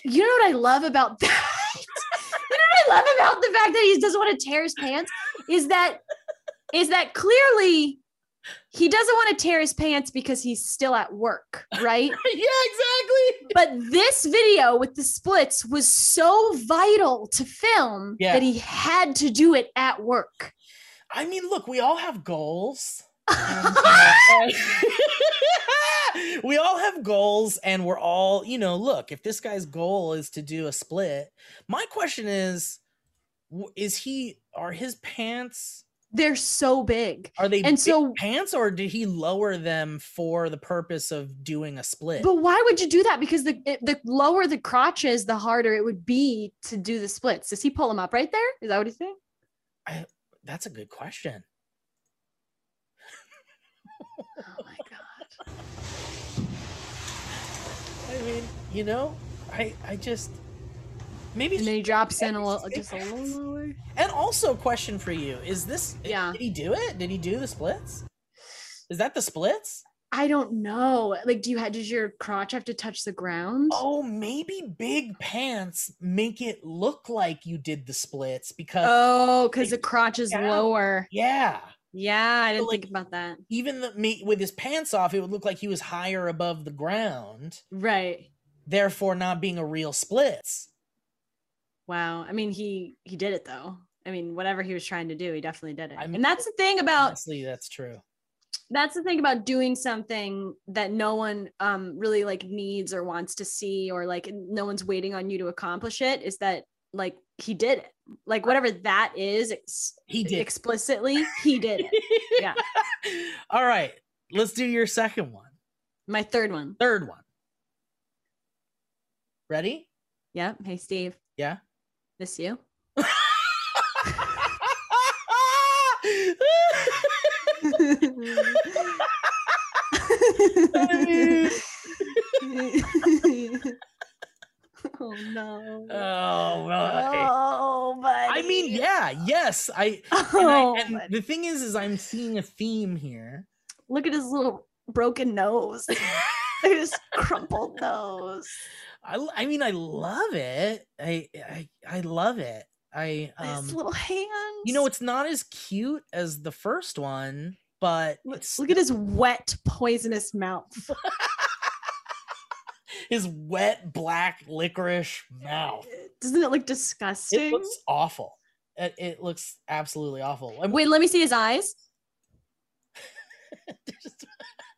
A: you know what i love about <laughs> that you know what i love about the fact that he doesn't want to tear his pants is that is that clearly he doesn't want to tear his pants because he's still at work right <laughs>
B: yeah, exactly.
A: but this video with the splits was so vital to film
B: Yeah.
A: that he had to do it at work
B: I mean, look, we all have goals. and, <laughs> uh, we all have goals and we're all, you know, look, if this guy's goal is to do a split, my question is is he are his pants
A: they're so big.
B: Are they
A: And so-
B: pants or did he lower them for the purpose of doing a split?
A: But why would you do that? Because the the lower the crotch is, the harder it would be to do the splits. Does he pull them up right there? Is that what he's saying?
B: That's a good question.
A: Oh my god. <laughs>
B: I mean, you know, I I just maybe
A: And then he drops in a little, just a little lower.
B: And also, question for you: Is this?
A: Yeah.
B: Did he do it? Did he do the splits? Is that the splits?
A: I don't know. Like, do you have does your crotch have to touch the ground?
B: Oh, maybe big pants make it look like you did the splits because
A: Oh, because the crotch is
B: Yeah.
A: lower.
B: yeah,
A: Yeah, I didn't
B: like-
A: think about that.
B: even the me with his pants off, it would look like he was higher above the ground,
A: Right.
B: therefore not being a real splits.
A: Wow. I mean, he he did it though. I mean, whatever he was trying to do, he definitely did it.
B: I mean-
A: and that's the thing about
B: Honestly, that's true.
A: that's the thing about doing something that no one um really like needs or wants to see or like no one's waiting on you to accomplish it is that like he did it. Like whatever that is ex-
B: He did.
A: explicitly, he did it. <laughs> Yeah.
B: All right, let's do your second one.
A: My third one.
B: Third one. Ready?
A: Yep. Hey Steve,
B: Yeah.
A: Miss you. <laughs> oh no.
B: Oh, well,
A: Oh, buddy.
B: I mean, yeah, yes. I and,
A: Oh,
B: I, and the thing is, is I'm seeing a theme here.
A: look at his little broken nose. <laughs> look his crumpled nose.
B: I, I mean, I love it. I, I, I love it. I,
A: his
B: um,
A: little hands.
B: you know, it's not as cute as the first one, but
A: look, look at his wet, poisonous mouth. <laughs>
B: his wet black licorice mouth.
A: Doesn't it look disgusting?
B: It looks awful. It, it looks absolutely awful. And
A: Wait, let me see his eyes. <laughs>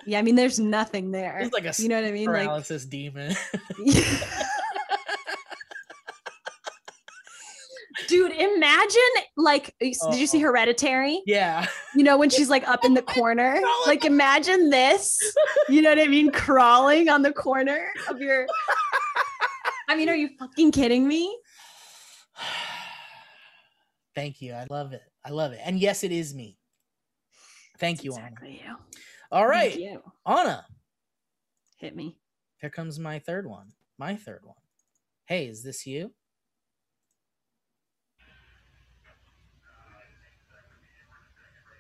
A: Yeah, I mean, there's nothing there.
B: It's like a
A: you know what I mean? Like,
B: paralysis demon. <laughs>
A: dude, imagine like, did you see uh-huh. Hereditary?
B: yeah.
A: You know, when she's like up in the corner, <laughs> like imagine this, you know what I mean? Crawling on the corner of your. I mean, are you fucking kidding me? <sighs>
B: Thank you. I love it. I love it. And yes, it is me. Thank you, Anna.
A: Exactly you.
B: All
A: Thank
B: right. Anna.
A: Hit me.
B: Here comes my third one. My third one. Hey, is this you?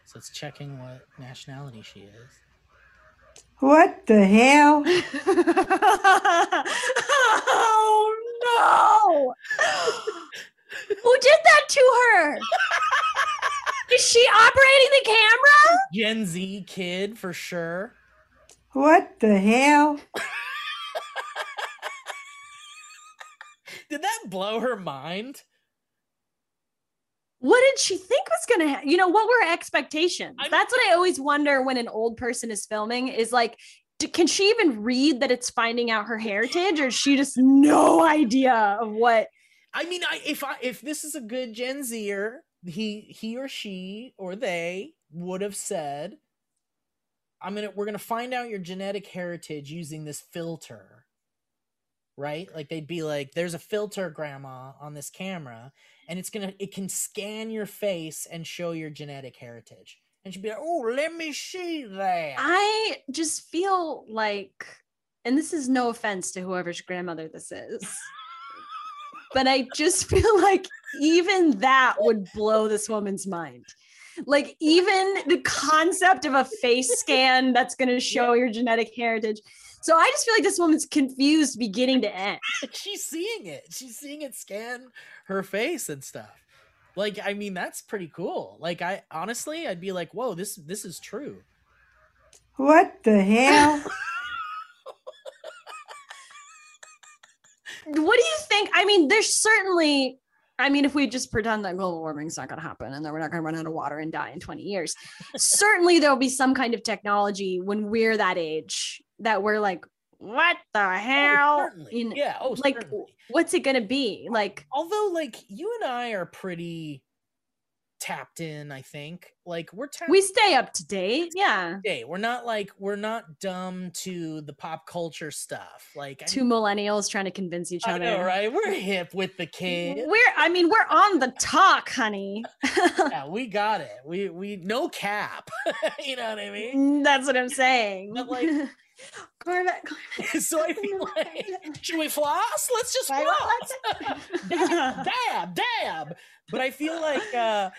B: So it's checking what nationality she is.
K: What the hell? <laughs>
A: oh no! <laughs> Who did that to her? <laughs> Is she operating the camera?
B: Gen Z kid for sure.
K: What the hell?
B: Did that blow her mind?
A: What did she think was gonna happen? You know, what were her expectations? That's what I always wonder when an old person is filming is like, d- can she even read that it's finding out her heritage, or is she just no idea of what?
B: I mean, I, if I if this is a good Gen Zer, he he or she or they would have said, "I'm gonna we're gonna find out your genetic heritage using this filter." Right? Like they'd be like, "There's a filter, Grandma, on this camera, and it's gonna it can scan your face and show your genetic heritage." And she'd be like, "Oh, let me see that."
A: I just feel like, and this is no offense to whoever's grandmother this is, <laughs> but I just feel like even that would blow this woman's mind. Like, even the concept of a face scan that's going <laughs> to show your genetic heritage. So I just feel like this woman's confused beginning to end. <laughs>
B: She's seeing it. She's seeing it scan her face and stuff. Like, I mean, that's pretty cool. Like, I honestly, I'd be like, "Whoa, this this is true."
K: What the hell? <laughs>
A: What do you think? I mean, there's certainly, I mean, if we just pretend that global warming's not going to happen and that we're not going to run out of water and die in 20 years, certainly there'll be some kind of technology when we're that age that we're like, what the oh, hell?
B: certainly.
A: You know,
B: Yeah, oh,
A: like,
B: certainly.
A: what's it going to be? Like,
B: Although, like, you and I are pretty tapped in. I think like we're tapped
A: We stay up to date. Yeah.
B: day. We're not like we're not dumb to the pop culture stuff. Like I
A: Two millennials trying to convince each
B: I
A: other.
B: know, right? We're <laughs> hip with the kids.
A: We're I mean, we're on the talk, honey. <laughs>
B: yeah, we got it. We we no cap. <laughs> you know what I mean?
A: Mm, that's what I'm saying.
B: But like
A: Corvette, <laughs>
B: so I feel like should we floss? Let's just
A: Why
B: floss. dab, <laughs> dab, dab. But I feel like uh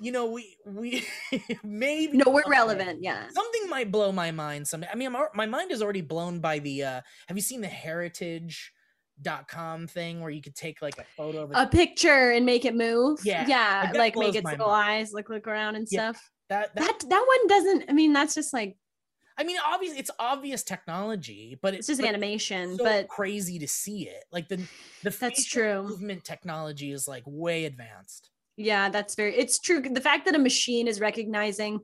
B: you know we we <laughs> maybe
A: No, we're relevant. Yeah.
B: Something might blow my mind someday. I mean, I'm, my mind is already blown by the uh have you seen the heritage.com thing where you could take like a photo of
A: A picture and make it move.
B: Yeah,
A: Yeah.
B: like,
A: Like make its
B: my
A: eyes look look around and
B: Yeah,
A: stuff.
B: that, that
A: That that one doesn't I mean, that's just like
B: I mean, obviously, it's obvious technology, but
A: it's just
B: but
A: animation,
B: so
A: but
B: crazy to see it. Like the the
A: That's true.
B: movement technology is like way advanced.
A: yeah, that's very it's true. The fact that a machine is recognizing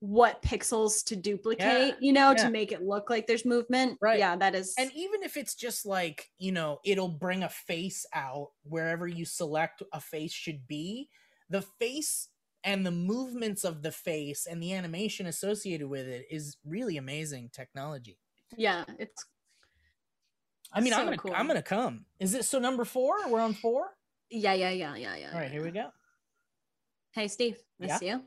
A: what pixels to duplicate, you know,
B: yeah.
A: to make it look like there's movement.
B: Right.
A: Yeah, that is
B: And even if it's just like you know, it'll bring a face out wherever you select a face should be. The face and the movements of the face and the animation associated with it is really amazing technology.
A: yeah, it's
B: I mean, I'm gonna
A: cool.
B: I'm gonna come. Is it so number four? We're on four.
A: yeah, yeah, yeah, yeah, yeah.
B: All right, here we go.
A: Hey Steve, nice
L: Yeah?
A: you.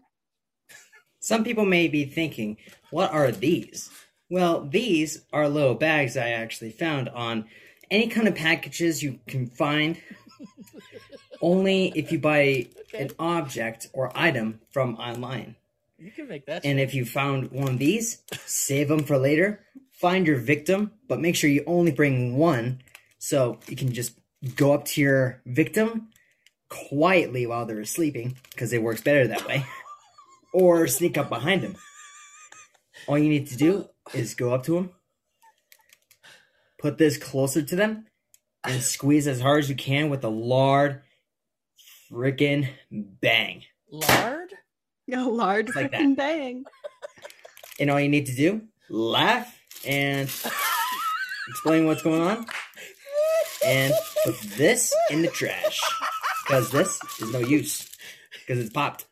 L: Some people may be thinking, what are these? Well, these are little bags I actually found on any kind of packages you can find. <laughs> Only if you buy an object or item from online.
B: You can make that.
L: And if you found one of these, save them for later. Find your victim, but make sure you only bring one so you can just go up to your victim quietly while they're sleeping because it works better that way. <laughs> or sneak up behind them. All you need to do is go up to them, put this closer to them, and squeeze as hard as you can with a lard freaking bang.
B: Lard?
A: A lard
L: Like
A: freaking bang.
L: And all you need to do, laugh and explain what's going on. And put this in the trash. Because this is no use. Because it's popped.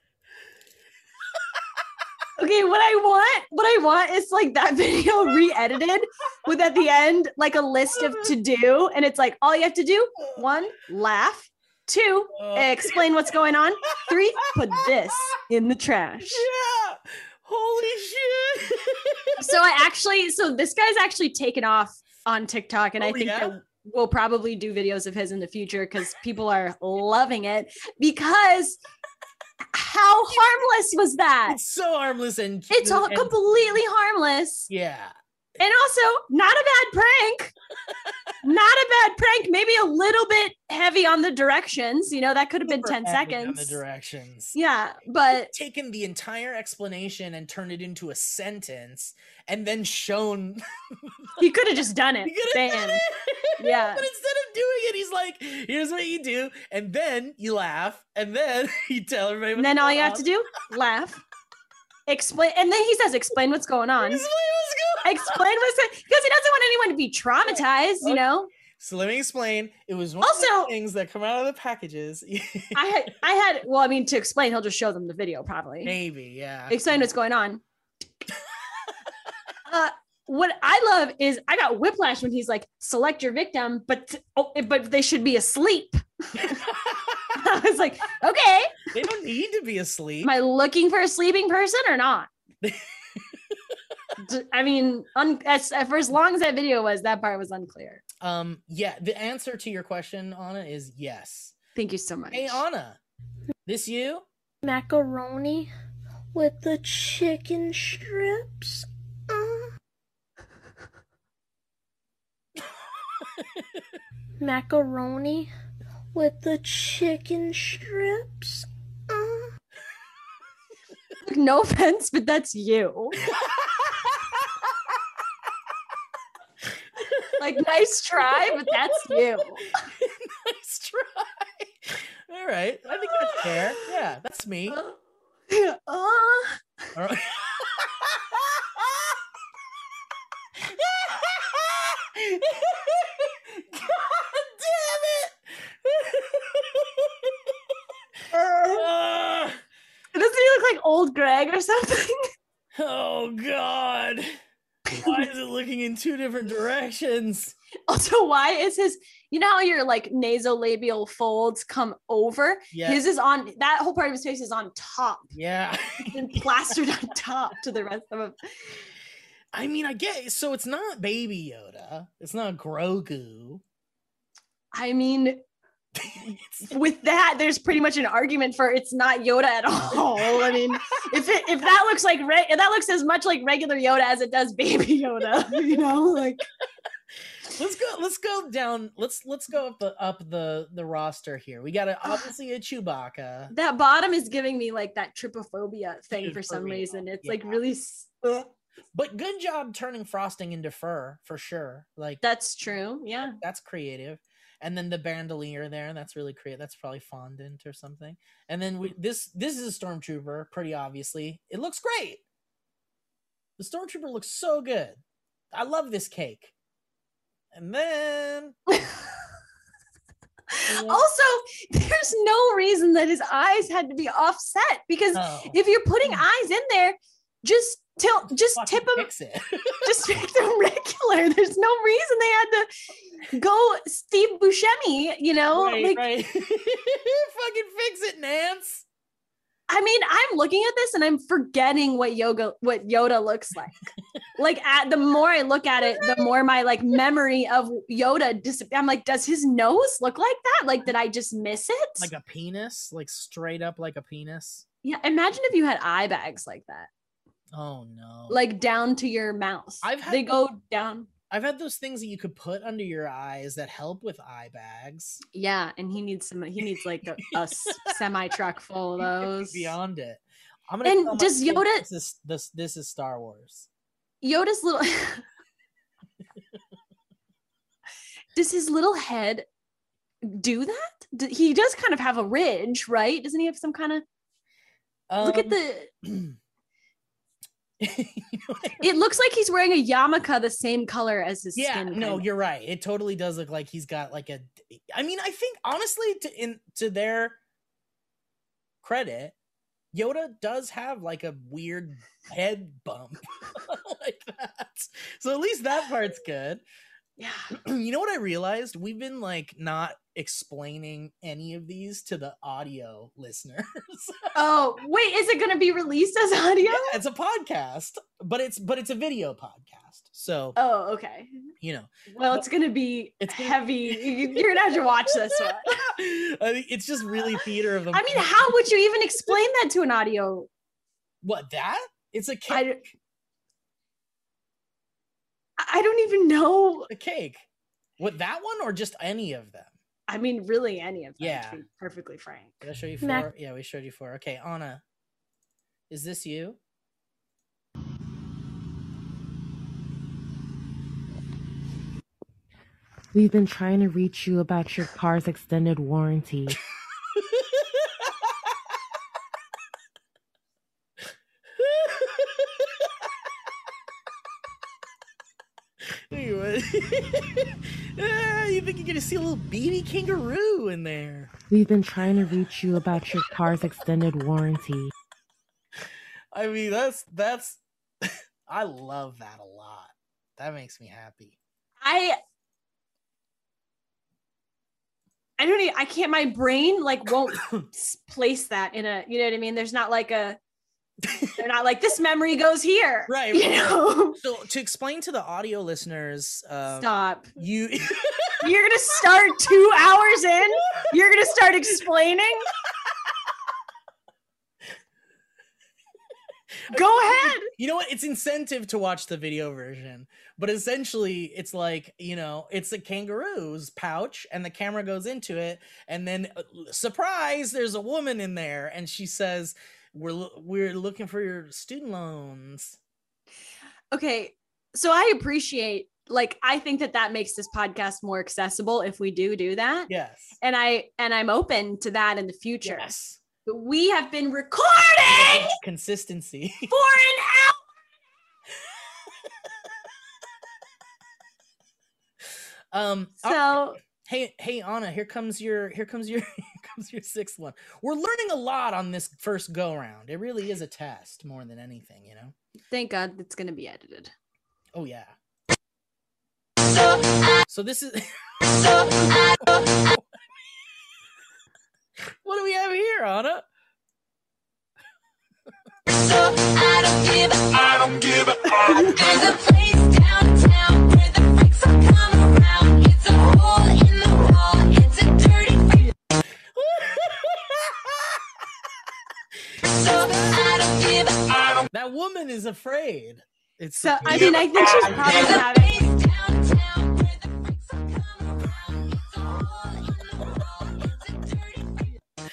A: Okay, what I want, what I want is like that <laughs> video re-edited with at the end like a list of to do, and it's like all you have to do: one, laugh; two, oh. explain what's going on; three, put this in the trash.
B: Yeah. Holy shit. <laughs>
A: So I actually, so this guy's actually taken off on TikTok, and I
B: Oh,
A: think
B: yeah?
A: that we'll probably do videos of his in the future because people are loving it. Because how harmless was that?
B: It's so harmless and
A: It's all
B: and-
A: completely harmless.
B: Yeah.
A: And also, not a bad prank. not a bad prank. Maybe a little bit heavy on the directions. You know, that could have been 10 seconds.
B: The directions.
A: Yeah, but
B: taken the entire explanation and turned it into a sentence and then shown <laughs>
A: he could have just done it.
B: Done
A: Bam. <laughs> Yeah.
B: but instead of doing it he's like here's what you do and then you laugh and then <laughs> you tell everybody
A: And then all you have to do, laugh. Explain, and then he says, "Explain what's going on."
B: Explain what's going
A: Explain what's because he doesn't want anyone to be traumatized. You know,
B: so let me explain it was one of
A: Also-
B: the things that come out of the packages <laughs>
A: I had, I had. Well, I mean, to explain, he'll just show them the video probably.
B: maybe yeah
A: explain what's going on. <laughs> uh, what I love is I got whiplash when he's like, select your victim, but oh, but they should be asleep. <laughs> I was like, okay,
B: they don't need to be asleep
A: am I looking for a sleeping person or not? D- I mean, un- as, for as long as that video was, that part was unclear.
B: um yeah the answer to your question anna is yes
A: Thank you so much.
B: hey anna this you
M: Macaroni with the chicken strips. Uh. Macaroni with the chicken strips. Uh. <laughs>
A: no offense, but that's you. <laughs> like, nice try, but that's <laughs> you.
B: nice try all right i think that's fair yeah that's me
A: Uh,
B: All right. <laughs> God damn it! <laughs> Ah.
A: leg or something.
B: Oh God! <laughs> Why is it looking in two different directions?
A: Also, why is his? You know how your like nasolabial folds come over?
B: Yeah.
A: His is on. That whole part of his face is on top
B: Yeah.
A: and plastered on <laughs> top to the rest of him.
B: I mean, I get so it's not Baby Yoda. It's not Grogu.
A: I mean, <laughs> with that, there's pretty much an argument for it's not Yoda at all. <laughs> I mean, if it if that looks like re- if that looks as much like regular Yoda as it does Baby Yoda, <laughs> you know, like
B: Let's go. Let's go down. Let's let's go up the up the the roster here. We got a, ah. obviously a Chewbacca.
A: that bottom is giving me like that trypophobia thing for some
B: Trypophobia,
A: reason. It's like really. s- ugh.
B: But good job turning frosting into fur for sure. Like
A: That's true. Yeah.
B: that's creative. And then the bandolier there, that's really creative. That's probably fondant or something. And then we this this is a stormtrooper, pretty obviously. It looks great. The stormtrooper looks so good. I love this cake. And then <laughs>
A: Also, there's no reason that his eyes had to be offset because
B: Oh.
A: if you're putting hmm. eyes in there, just tilt, just tip them, <laughs> just make them regular. There's no reason they had to go Steve Buscemi, you know?
B: right,
A: like,
B: right. <laughs> Fucking fix it, Nance.
A: I mean, I'm looking at this and I'm forgetting what yoga, what Yoda looks like. like, at the more I look at it, the more my like memory of Yoda dis- I'm like, does his nose look like that? Like, did I just miss it?
B: Like a penis, like straight up like a penis.
A: yeah. Imagine if you had eye bags like that.
B: Oh no.
A: like down to your mouth.
B: I've had
A: they go down.
B: I've had those things that you could put under your eyes that help with eye bags.
A: Yeah, and he needs some. He needs like a, a <laughs> semi truck full of those.
B: Beyond it. I'm gonna
A: And does Yoda-
B: this is this this is Star Wars.
A: Yoda's little. <laughs> Does his little head do that? He does kind of have a ridge, right? Doesn't he have some kind of? Look at
B: um, <clears throat>
A: It looks like he's wearing a yarmulke the same color as his
B: yeah
A: skin.
B: no you're right. It totally does look like he's got like a i mean i think honestly to in to their credit yoda does have like a weird head bump <laughs> like that. So at least that part's good
A: yeah <clears throat>
B: you know what i realized we've been like not explaining any of these to the audio listeners <laughs>
A: Oh wait, is it going to be released as audio?
B: it's a podcast but it's but it's a video podcast so
A: Oh, okay.
B: you know
A: Well, it's gonna be
B: It's gonna-
A: heavy. You- You're gonna have to watch this one. <laughs>
B: I think it's just really theater of the
A: I mean, how would you even explain that to an audio?
B: What that? It's a cake.
A: I don't even know.
B: A cake. What that one or just any of them?
A: I mean, really, any of them.
B: Yeah.
A: To be perfectly frank.
B: Did I show you four?
M: Mac-
B: Yeah, we showed you four. Okay, Anna. Is this you?
N: We've been trying to reach you about your car's extended warranty. <laughs>
B: Anyway. <laughs> Ah, you think you're gonna see a little baby kangaroo in there?
N: We've been trying to reach you about your car's extended warranty.
B: I mean, that's that's. <laughs> I love that a lot. That makes me happy.
A: I. I don't. Even, I can't. My brain like won't <coughs> place that in a. You know what I mean? There's not like a. They're not like this memory goes here. <laughs>
B: Right.
A: You know.
B: So to explain to the audio listeners, um,
A: Stop.
B: you <laughs>
A: You're gonna start two hours in. You're gonna start explaining. <laughs> Go ahead.
B: You know what? It's incentive to watch the video version, but essentially, it's like you know, it's a kangaroo's pouch, and the camera goes into it, and then uh, surprise, there's a woman in there, and she says, "We're lo- we're looking for your student loans."
A: Okay, so I appreciate. Like, I think that that makes this podcast more accessible if we do do that.
B: Yes.
A: And I and I'm open to that in the future.
B: Yes.
A: But we have been recording
B: Consistency. <laughs>
A: for an hour.
B: um.
A: So
B: Hey, hey, Anna, here comes your here comes your <laughs> here comes your sixth one. We're learning a lot on this first go round. It really is a test more than anything, you know.
A: Thank God it's gonna be edited.
B: Oh yeah. So this is <laughs> <laughs> What do we have here, Anna?
C: I don't give a I don't give a There's a place downtown where the freaks all come around. It's a hole
B: That woman is afraid. It's
A: So I mean, I think she's probably having.
C: place downtown where the freaks all come around. It's a hole in the wall. It's a dirty freak.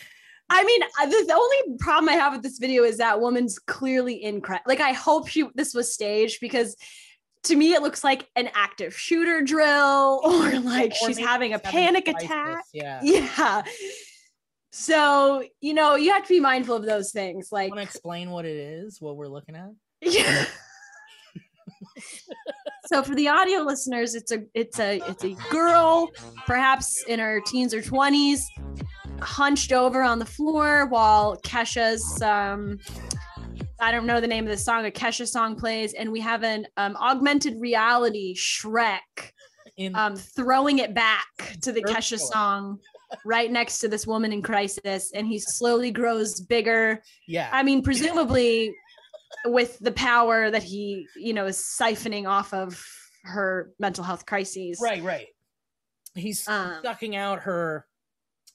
A: I mean, the, the only problem I have with this video is that woman's clearly incorrect. Like, I hope she this was staged because to me it looks like an active shooter drill <laughs> or like
B: Or
A: she's having a panic
B: crisis,
A: attack.
B: Yeah.
A: Yeah. So, you know, you have to be mindful of those things. Like,
B: Want to explain what it is? What we're looking at?
A: Yeah. <laughs> so for the audio listeners, it's a it's a it's a girl, perhaps in her teens or twenties, hunched over on the floor while Kesha's um I don't know the name of the song, a Kesha song plays, and we have an um, augmented reality Shrek
B: In
A: um, throwing it back to the Kesha song right next to this woman in crisis, and he slowly grows bigger.
B: yeah.
A: I mean, presumably with the power that he, you know, is siphoning off of her mental health crises.
B: Right, right. He's
A: Um,
B: sucking out her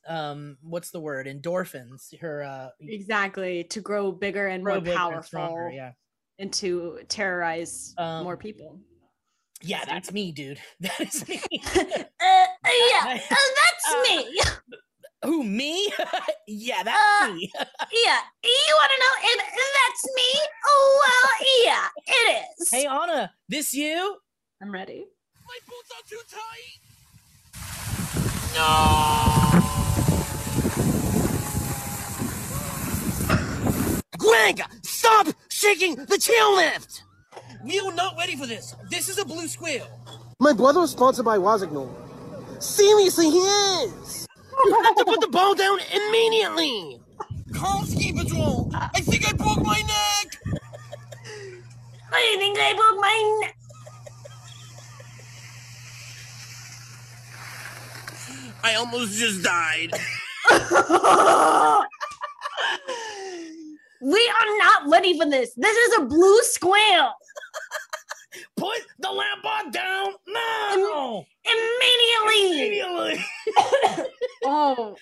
B: um what's the word? Endorphins. Her uh
A: Exactly. To grow bigger and
B: grow
A: more
B: bigger and
A: powerful
B: stronger, yeah.
A: and to terrorize
B: Um,
A: more people.
B: Yeah, that's me, dude. <laughs> That is me. <laughs>
A: Uh, <laughs> yeah, that's me.
B: Who me? yeah, that's
A: Uh,
B: me.
A: Yeah, you want to know if that's me? Oh, well, yeah, it is.
B: hey Anna, this you?
A: I'm ready.
G: My boots are too tight. No.
F: Greg, stop shaking the chairlift! We are not ready for this. This is a blue square.
O: My brother was sponsored by Rossignol. Seriously, he is!
F: You have to put the ball down immediately! Call ski patrol! I think I broke my neck!
A: Oh, I think I broke my neck.
F: I almost just died. <laughs>
A: we are not ready for this. This is a blue square. <laughs>
F: Put the lap bar down now!
A: Immediately.
F: Immediately! <laughs>
A: oh.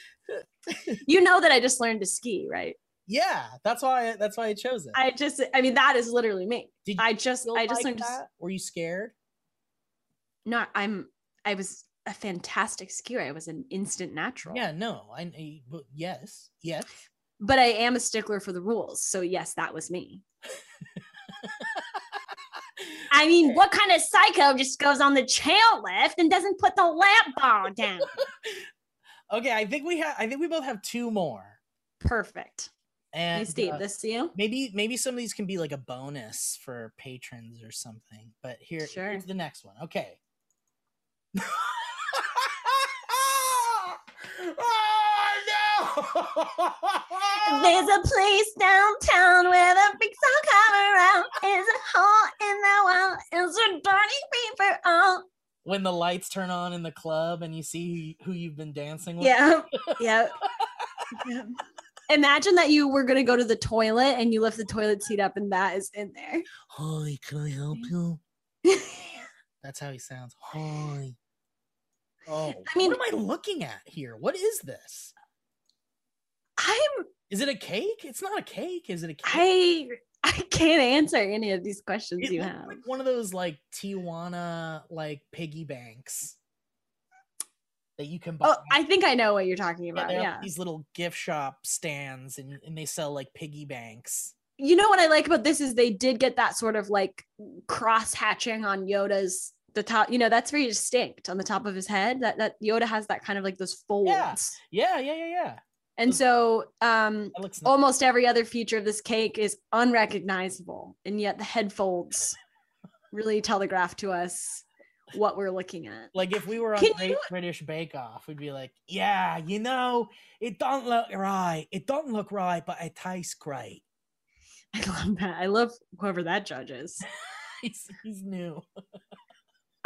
A: You know that I just learned to ski, right?
B: Yeah, that's why that's why I chose it.
A: I just I mean that is literally me.
B: Did
A: I just, I just
B: like
A: learned to?
B: Were you scared?
A: No, I'm I was a fantastic skier. I was an instant natural.
B: Yeah, no. I, I but yes. Yes.
A: But I am a stickler for the rules. So yes, that was me. <laughs> I mean, what kind of psycho just goes on the chairlift and doesn't put the lap bar down? <laughs>
B: Okay, I think we have I think we both have two more.
A: Perfect.
B: And
A: Hey, Steve,
B: uh,
A: this you?
B: maybe maybe some of these can be like a bonus for patrons or something. But here,
A: Sure.
B: here's the next one. Okay. <laughs>
A: There's a place downtown where the freaks all come around. There's a hole in the wall. It's a dirty paper. Oh,
B: when the lights turn on in the club and you see who you've been dancing with.
A: yeah, <laughs> yeah. yeah. Imagine that you were gonna go to the toilet and you lift the toilet seat up and that is in there.
B: Hi, can I help you? <laughs> That's how he sounds. Hi. Oh,
A: I mean-
B: what am I looking at here? What is this?
A: I'm
B: Is it a cake? It's not a cake. Is it a cake?
A: I I can't answer any of these questions
B: It
A: you have.
B: like one of those like Tijuana like piggy banks that you can buy.
A: Oh, I think I know what you're talking about.
B: have
A: Yeah.
B: these little gift shop stands and, and they sell like piggy banks.
A: You know what I like about this is they did get that sort of like cross hatching on Yoda's the top. You know, that's very distinct on the top of his head. That that Yoda has that kind of like those folds.
B: Yeah, yeah, yeah, yeah.
A: And so um
B: looks
A: almost every other feature of this cake is unrecognizable. And yet the head folds really telegraph to us what we're looking at.
B: Like if we were on
A: Can
B: Great British Bake Off, we'd be like, "Yeah, you know, it don't look right. It don't look right, but it tastes great." <laughs>
A: I love that. I love whoever that judge is. <laughs>
B: he's he's new. <laughs>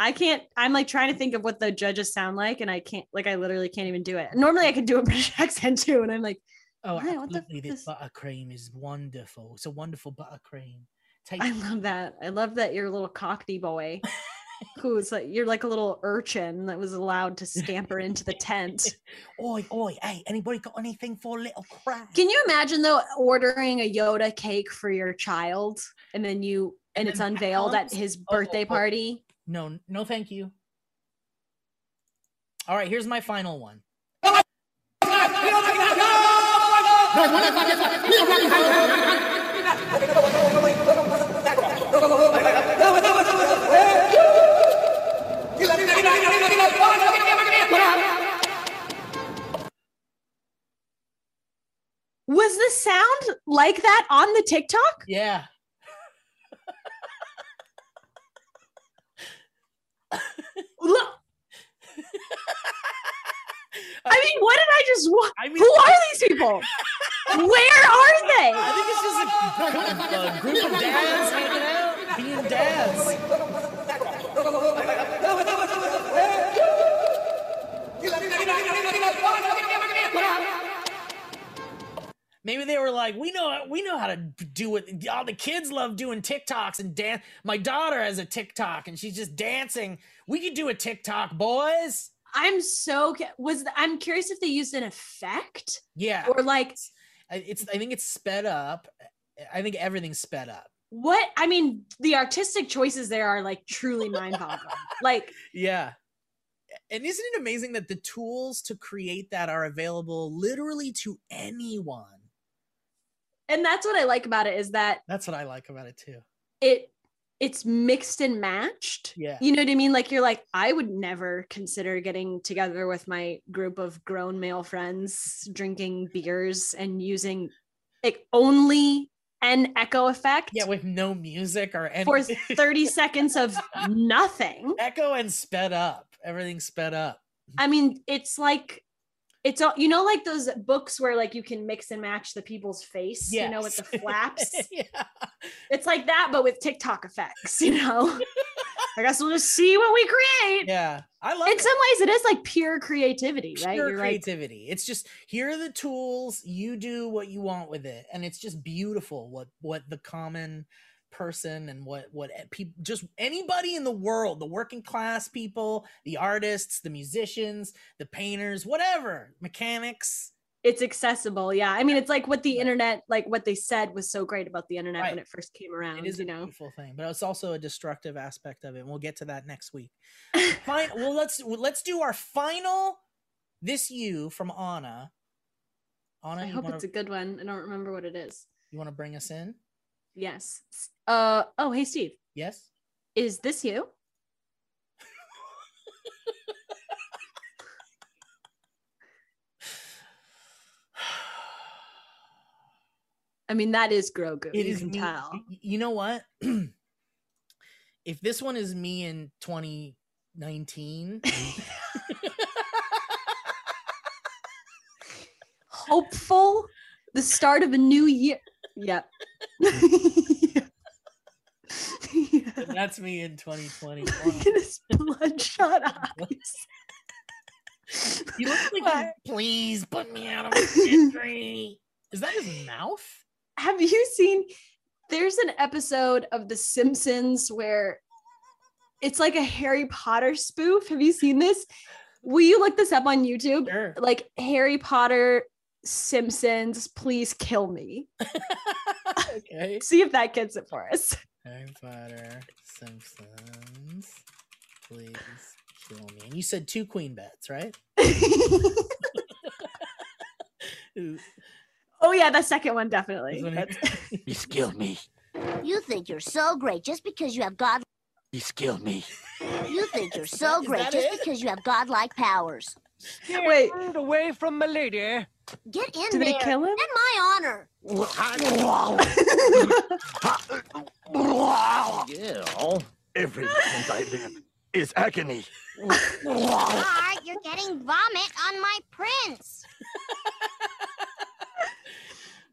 A: I can't. I'm like trying to think of what the judges sound like, and I can't. Like I literally can't even do it. Normally I could do a <laughs> British accent too, and I'm like,
B: Oh,
A: "Why? what the
B: absolutely! This buttercream is wonderful. It's a wonderful buttercream. Take
A: I love that. I love that you're a little cockney boy <laughs> who's like you're like a little urchin that was allowed to scamper into the tent. <laughs>
B: Oi, oi, hey, anybody got anything for little crab?
A: Can you imagine though ordering a Yoda cake for your child and then you and,
B: And
A: it's
B: then that
A: unveiled at
B: comes-
A: his
B: oh,
A: birthday
B: oh, oh.
A: party?
B: No, no, thank you. All right, here's my final one.
A: Was the sound like that on the TikTok?
B: Yeah.
A: I mean, what did I just wa-
B: I mean-
A: Who are these people? <laughs> Where are they?
B: I think it's just a, a group of dads hanging out, being dads. Maybe they were like, we know we know how to do it. All the kids love doing TikToks and dance. My daughter has a TikTok and she's just dancing. We could do a TikTok, boys.
A: I'm so was th- I'm curious if they used an effect
B: Yeah,
A: or like
B: I- it's. I think it's sped up. I think everything's sped up.
A: what I mean, the artistic choices there are like truly mind-boggling. <laughs> like
B: Yeah. And isn't it amazing that the tools to create that are available literally to anyone?
A: and that's what I like about it is that
B: That's what I like about it too.
A: it it's mixed and matched.
B: Yeah.
A: You know what I mean? Like you're like, I would never consider getting together with my group of grown male friends, drinking beers and using like only an echo effect
B: Yeah, with no music or any
A: for <laughs> 30 seconds of nothing.
B: echo and sped up. Everything sped up.
A: I mean, it's like it's all you know, like those books where like you can mix and match the people's face, you know, with the <laughs> flaps. <laughs>
B: yeah.
A: It's like that, but with TikTok effects, you know. <laughs> I guess we'll just see what we create.
B: Yeah. I love it.
A: In
B: it.
A: some ways, it is like pure creativity, right?
B: pure
A: You're like,
B: creativity. it's just here are the tools. You do what you want with it, and it's just beautiful. What what the common person and what what people just anybody in the world, the working class people, the artists, the musicians, the painters, whatever, mechanics.
A: it's accessible. Yeah. I mean, it's like what the internet, like what they said was so great about the internet when it first came around.
B: It is
A: you
B: a
A: know,
B: beautiful thing, but it's also a destructive aspect of it. And we'll get to that next week. <laughs> Fine. Well, let's let's do our final. This you from Anna. Anna,
A: I hope
B: wanna,
A: it's a good one. I don't remember what it is.
B: you want to bring us in?
A: Yes. Uh oh, hey Steve,
B: Yes.
A: is this you? I mean, that is Grogu.
B: It
A: you
B: is
A: can
B: me-
A: tell.
B: You know what? <clears throat> if this one is me in 2019, <laughs> <laughs>
A: Hopeful, the start of a new year. Yep.
B: Then that's me in 2020.
A: Look at his bloodshot eyes.
B: You look like
A: What?
B: please put me out of my misery. Is that his mouth?
A: Have you seen? There's an episode of The Simpsons where it's like a Harry Potter spoof. Have you seen this? Will you look this up on YouTube?
B: Sure.
A: Like Harry Potter Simpsons, please kill me. <laughs>
B: Okay. <laughs>
A: See if that gets it for us.
B: Harry Potter, Simpsons, please kill me. And you said two queen bets, right? <laughs>
A: Oh yeah, the second one definitely.
B: this one here.
F: You skilled me.
P: You think you're so great just because you have God.
F: You skilled me.
P: You think you're so great just
F: it?
P: because you have godlike powers.
A: Wait,
O: away from my lady.
P: Get in
A: Did
P: there.
A: they kill him?
P: In my honor. <laughs>
F: Yeah, every moment I live,
O: is agony.
P: Bart, you're getting vomit on my prince. <laughs>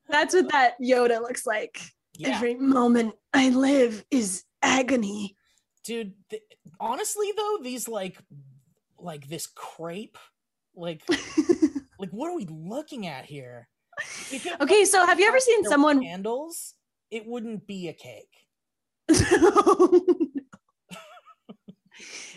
A: That's what that Yoda looks like.
B: Yeah.
A: Every moment I live is agony.
B: dude th- honestly though these like like this crepe like <laughs> like what are we looking at here?
A: Okay, so have you ever seen someone-
B: candles it wouldn't be a cake <laughs> <laughs>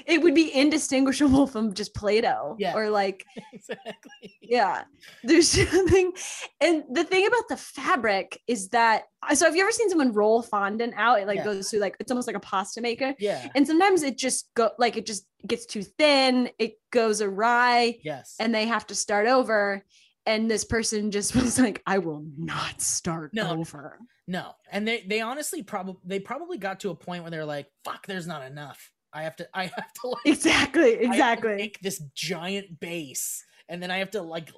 A: It would be indistinguishable from just Play-Doh.
B: Yeah.
A: Or like, <laughs>
B: exactly
A: yeah. There's <laughs> something. And the thing about the fabric is that uh, so have you ever seen someone roll fondant out? It like
B: Yeah.
A: goes through like it's almost like a pasta maker.
B: yeah
A: And sometimes it just go like it just gets too thin, it goes awry.
B: yes
A: and they have to start over. And this person just <laughs> was like, I will not start
B: No.
A: over.
B: no and they they honestly probably they probably got to a point where they're like fuck there's not enough i have to i have to like
A: Exactly,
B: I have to
A: exactly.
B: make this giant base and then i have to like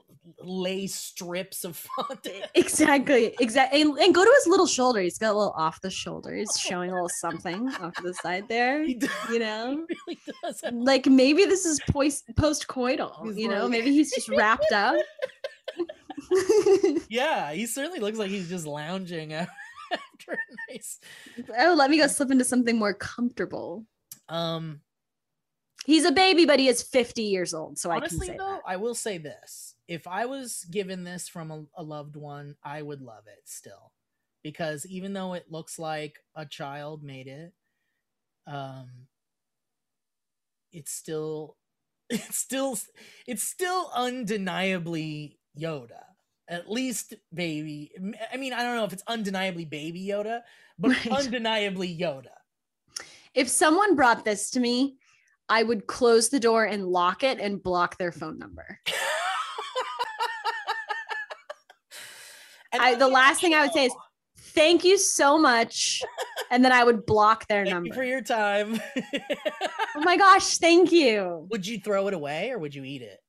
B: lay strips of fondant <laughs>
A: Exactly, exactly. And, and go to his little shoulder. He's got a little off the shoulder. He's showing a little something off to the side there. <laughs> You know,
B: really does
A: like maybe this is post post coital.
B: He's
A: You know,
B: like-
A: maybe he's just wrapped up. <laughs>
B: Yeah, he certainly looks like he's just lounging after a nice.
A: oh, let me go slip into something more comfortable.
B: Um,
A: He's a baby, but he is 50 years old, so I can
B: honestly
A: say
B: though,
A: that.
B: I will say this: if I was given this from a, a loved one, I would love it still, because even though it looks like a child made it, um, it's still, <laughs> it's still, it's still undeniably Yoda. At least baby. I mean, I don't know if it's undeniably baby Yoda, but <laughs>
A: Right.
B: undeniably Yoda.
A: If someone brought this to me, I would close the door and lock it and block their phone number. I, the last thing I would say is thank you so much. <laughs> And then I would block their
B: Thank
A: number.
B: you for your time.
A: oh my gosh, thank you.
B: would you throw it away or would you eat it?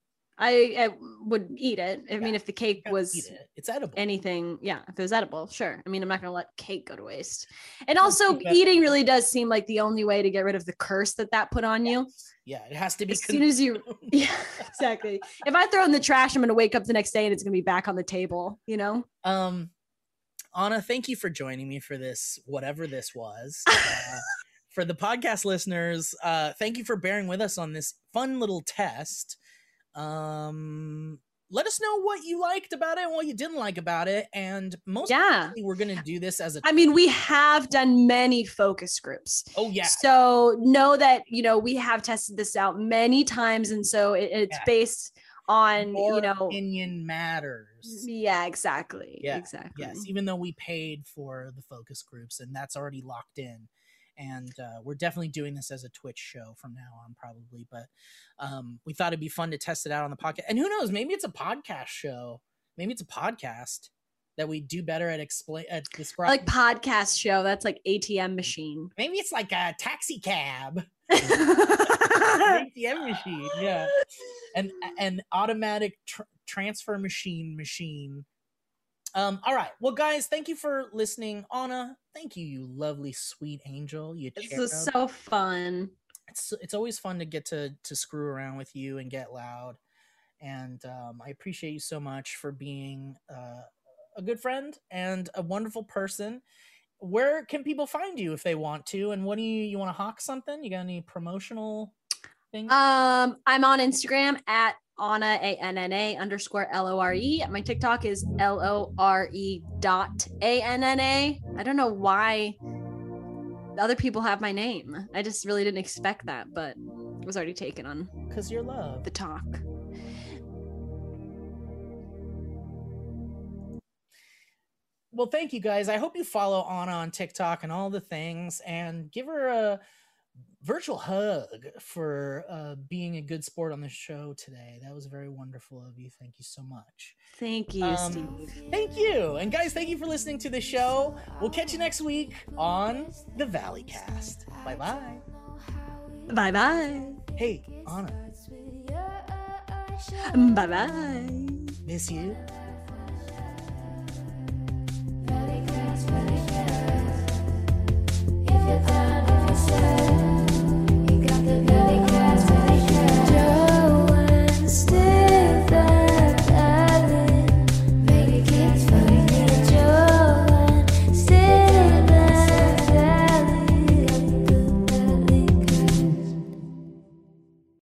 A: I, I would eat it. I mean, if the cake was
B: it. It's edible.
A: anything, yeah, if it was edible, sure. I mean, I'm not gonna let cake go to waste. And also, eating really does seem like the only way to get rid of the curse that that put on you.
B: Yeah, it has to be.
A: As soon as you, <laughs> yeah, exactly. If I throw in the trash, I'm gonna wake up the next day and it's gonna be back on the table. You know.
B: Um, Anna, thank you for joining me for this, whatever this was. Uh, <laughs> for the podcast listeners, uh, thank you for bearing with us on this fun little test. Um, let us know what you liked about it and what you didn't like about it. And most
A: Yeah.
B: likely we're gonna do this as a
A: I mean, we have done many focus groups.
B: oh yeah.
A: So know that you know we have tested this out many times, and so it, it's
B: Yeah.
A: based on
B: Your
A: you know.
B: opinion matters.
A: Yeah, exactly.
B: Yeah,
A: exactly.
B: Yes, even though we paid for the focus groups and that's already locked in. And uh, we're definitely doing this as a Twitch show from now on, probably. But um, we thought it'd be fun to test it out on the podcast. And who knows? Maybe it's a podcast show. Maybe it's a podcast that we do better at explain at describing.
A: like podcast show. That's like ATM machine.
B: Maybe it's like a taxi cab. <laughs> <laughs> ATM machine, yeah, an an automatic tr- transfer machine machine. Um, all right, well, guys, thank you for listening, Anna. Thank you, you lovely, sweet angel. You
A: This was so fun.
B: it's it's always fun to get to to screw around with you and get loud, and um, I appreciate you so much for being uh, a good friend and a wonderful person. Where can people find you if they want to? And what do you you want to hawk something? You got any promotional things?
A: Um, I'm on Instagram at Anna A N N A underscore L O R E. My TikTok is L O R E dot A N N A. I don't know why other people have my name. I just really didn't expect that, but it was already taken on
B: Because you're love.
A: the talk.
B: Well, thank you guys. I hope you follow Anna on TikTok and all the things and give her a virtual hug for uh, being a good sport on the show today. That was very wonderful of you. Thank you so much.
A: Thank you,
B: Um,
A: Steve.
B: Thank you. And guys, thank you for listening to the show. We'll catch you next week on the Valleycast. Bye bye.
A: Bye bye.
B: Hey, Anna,
A: Bye bye.
B: miss you.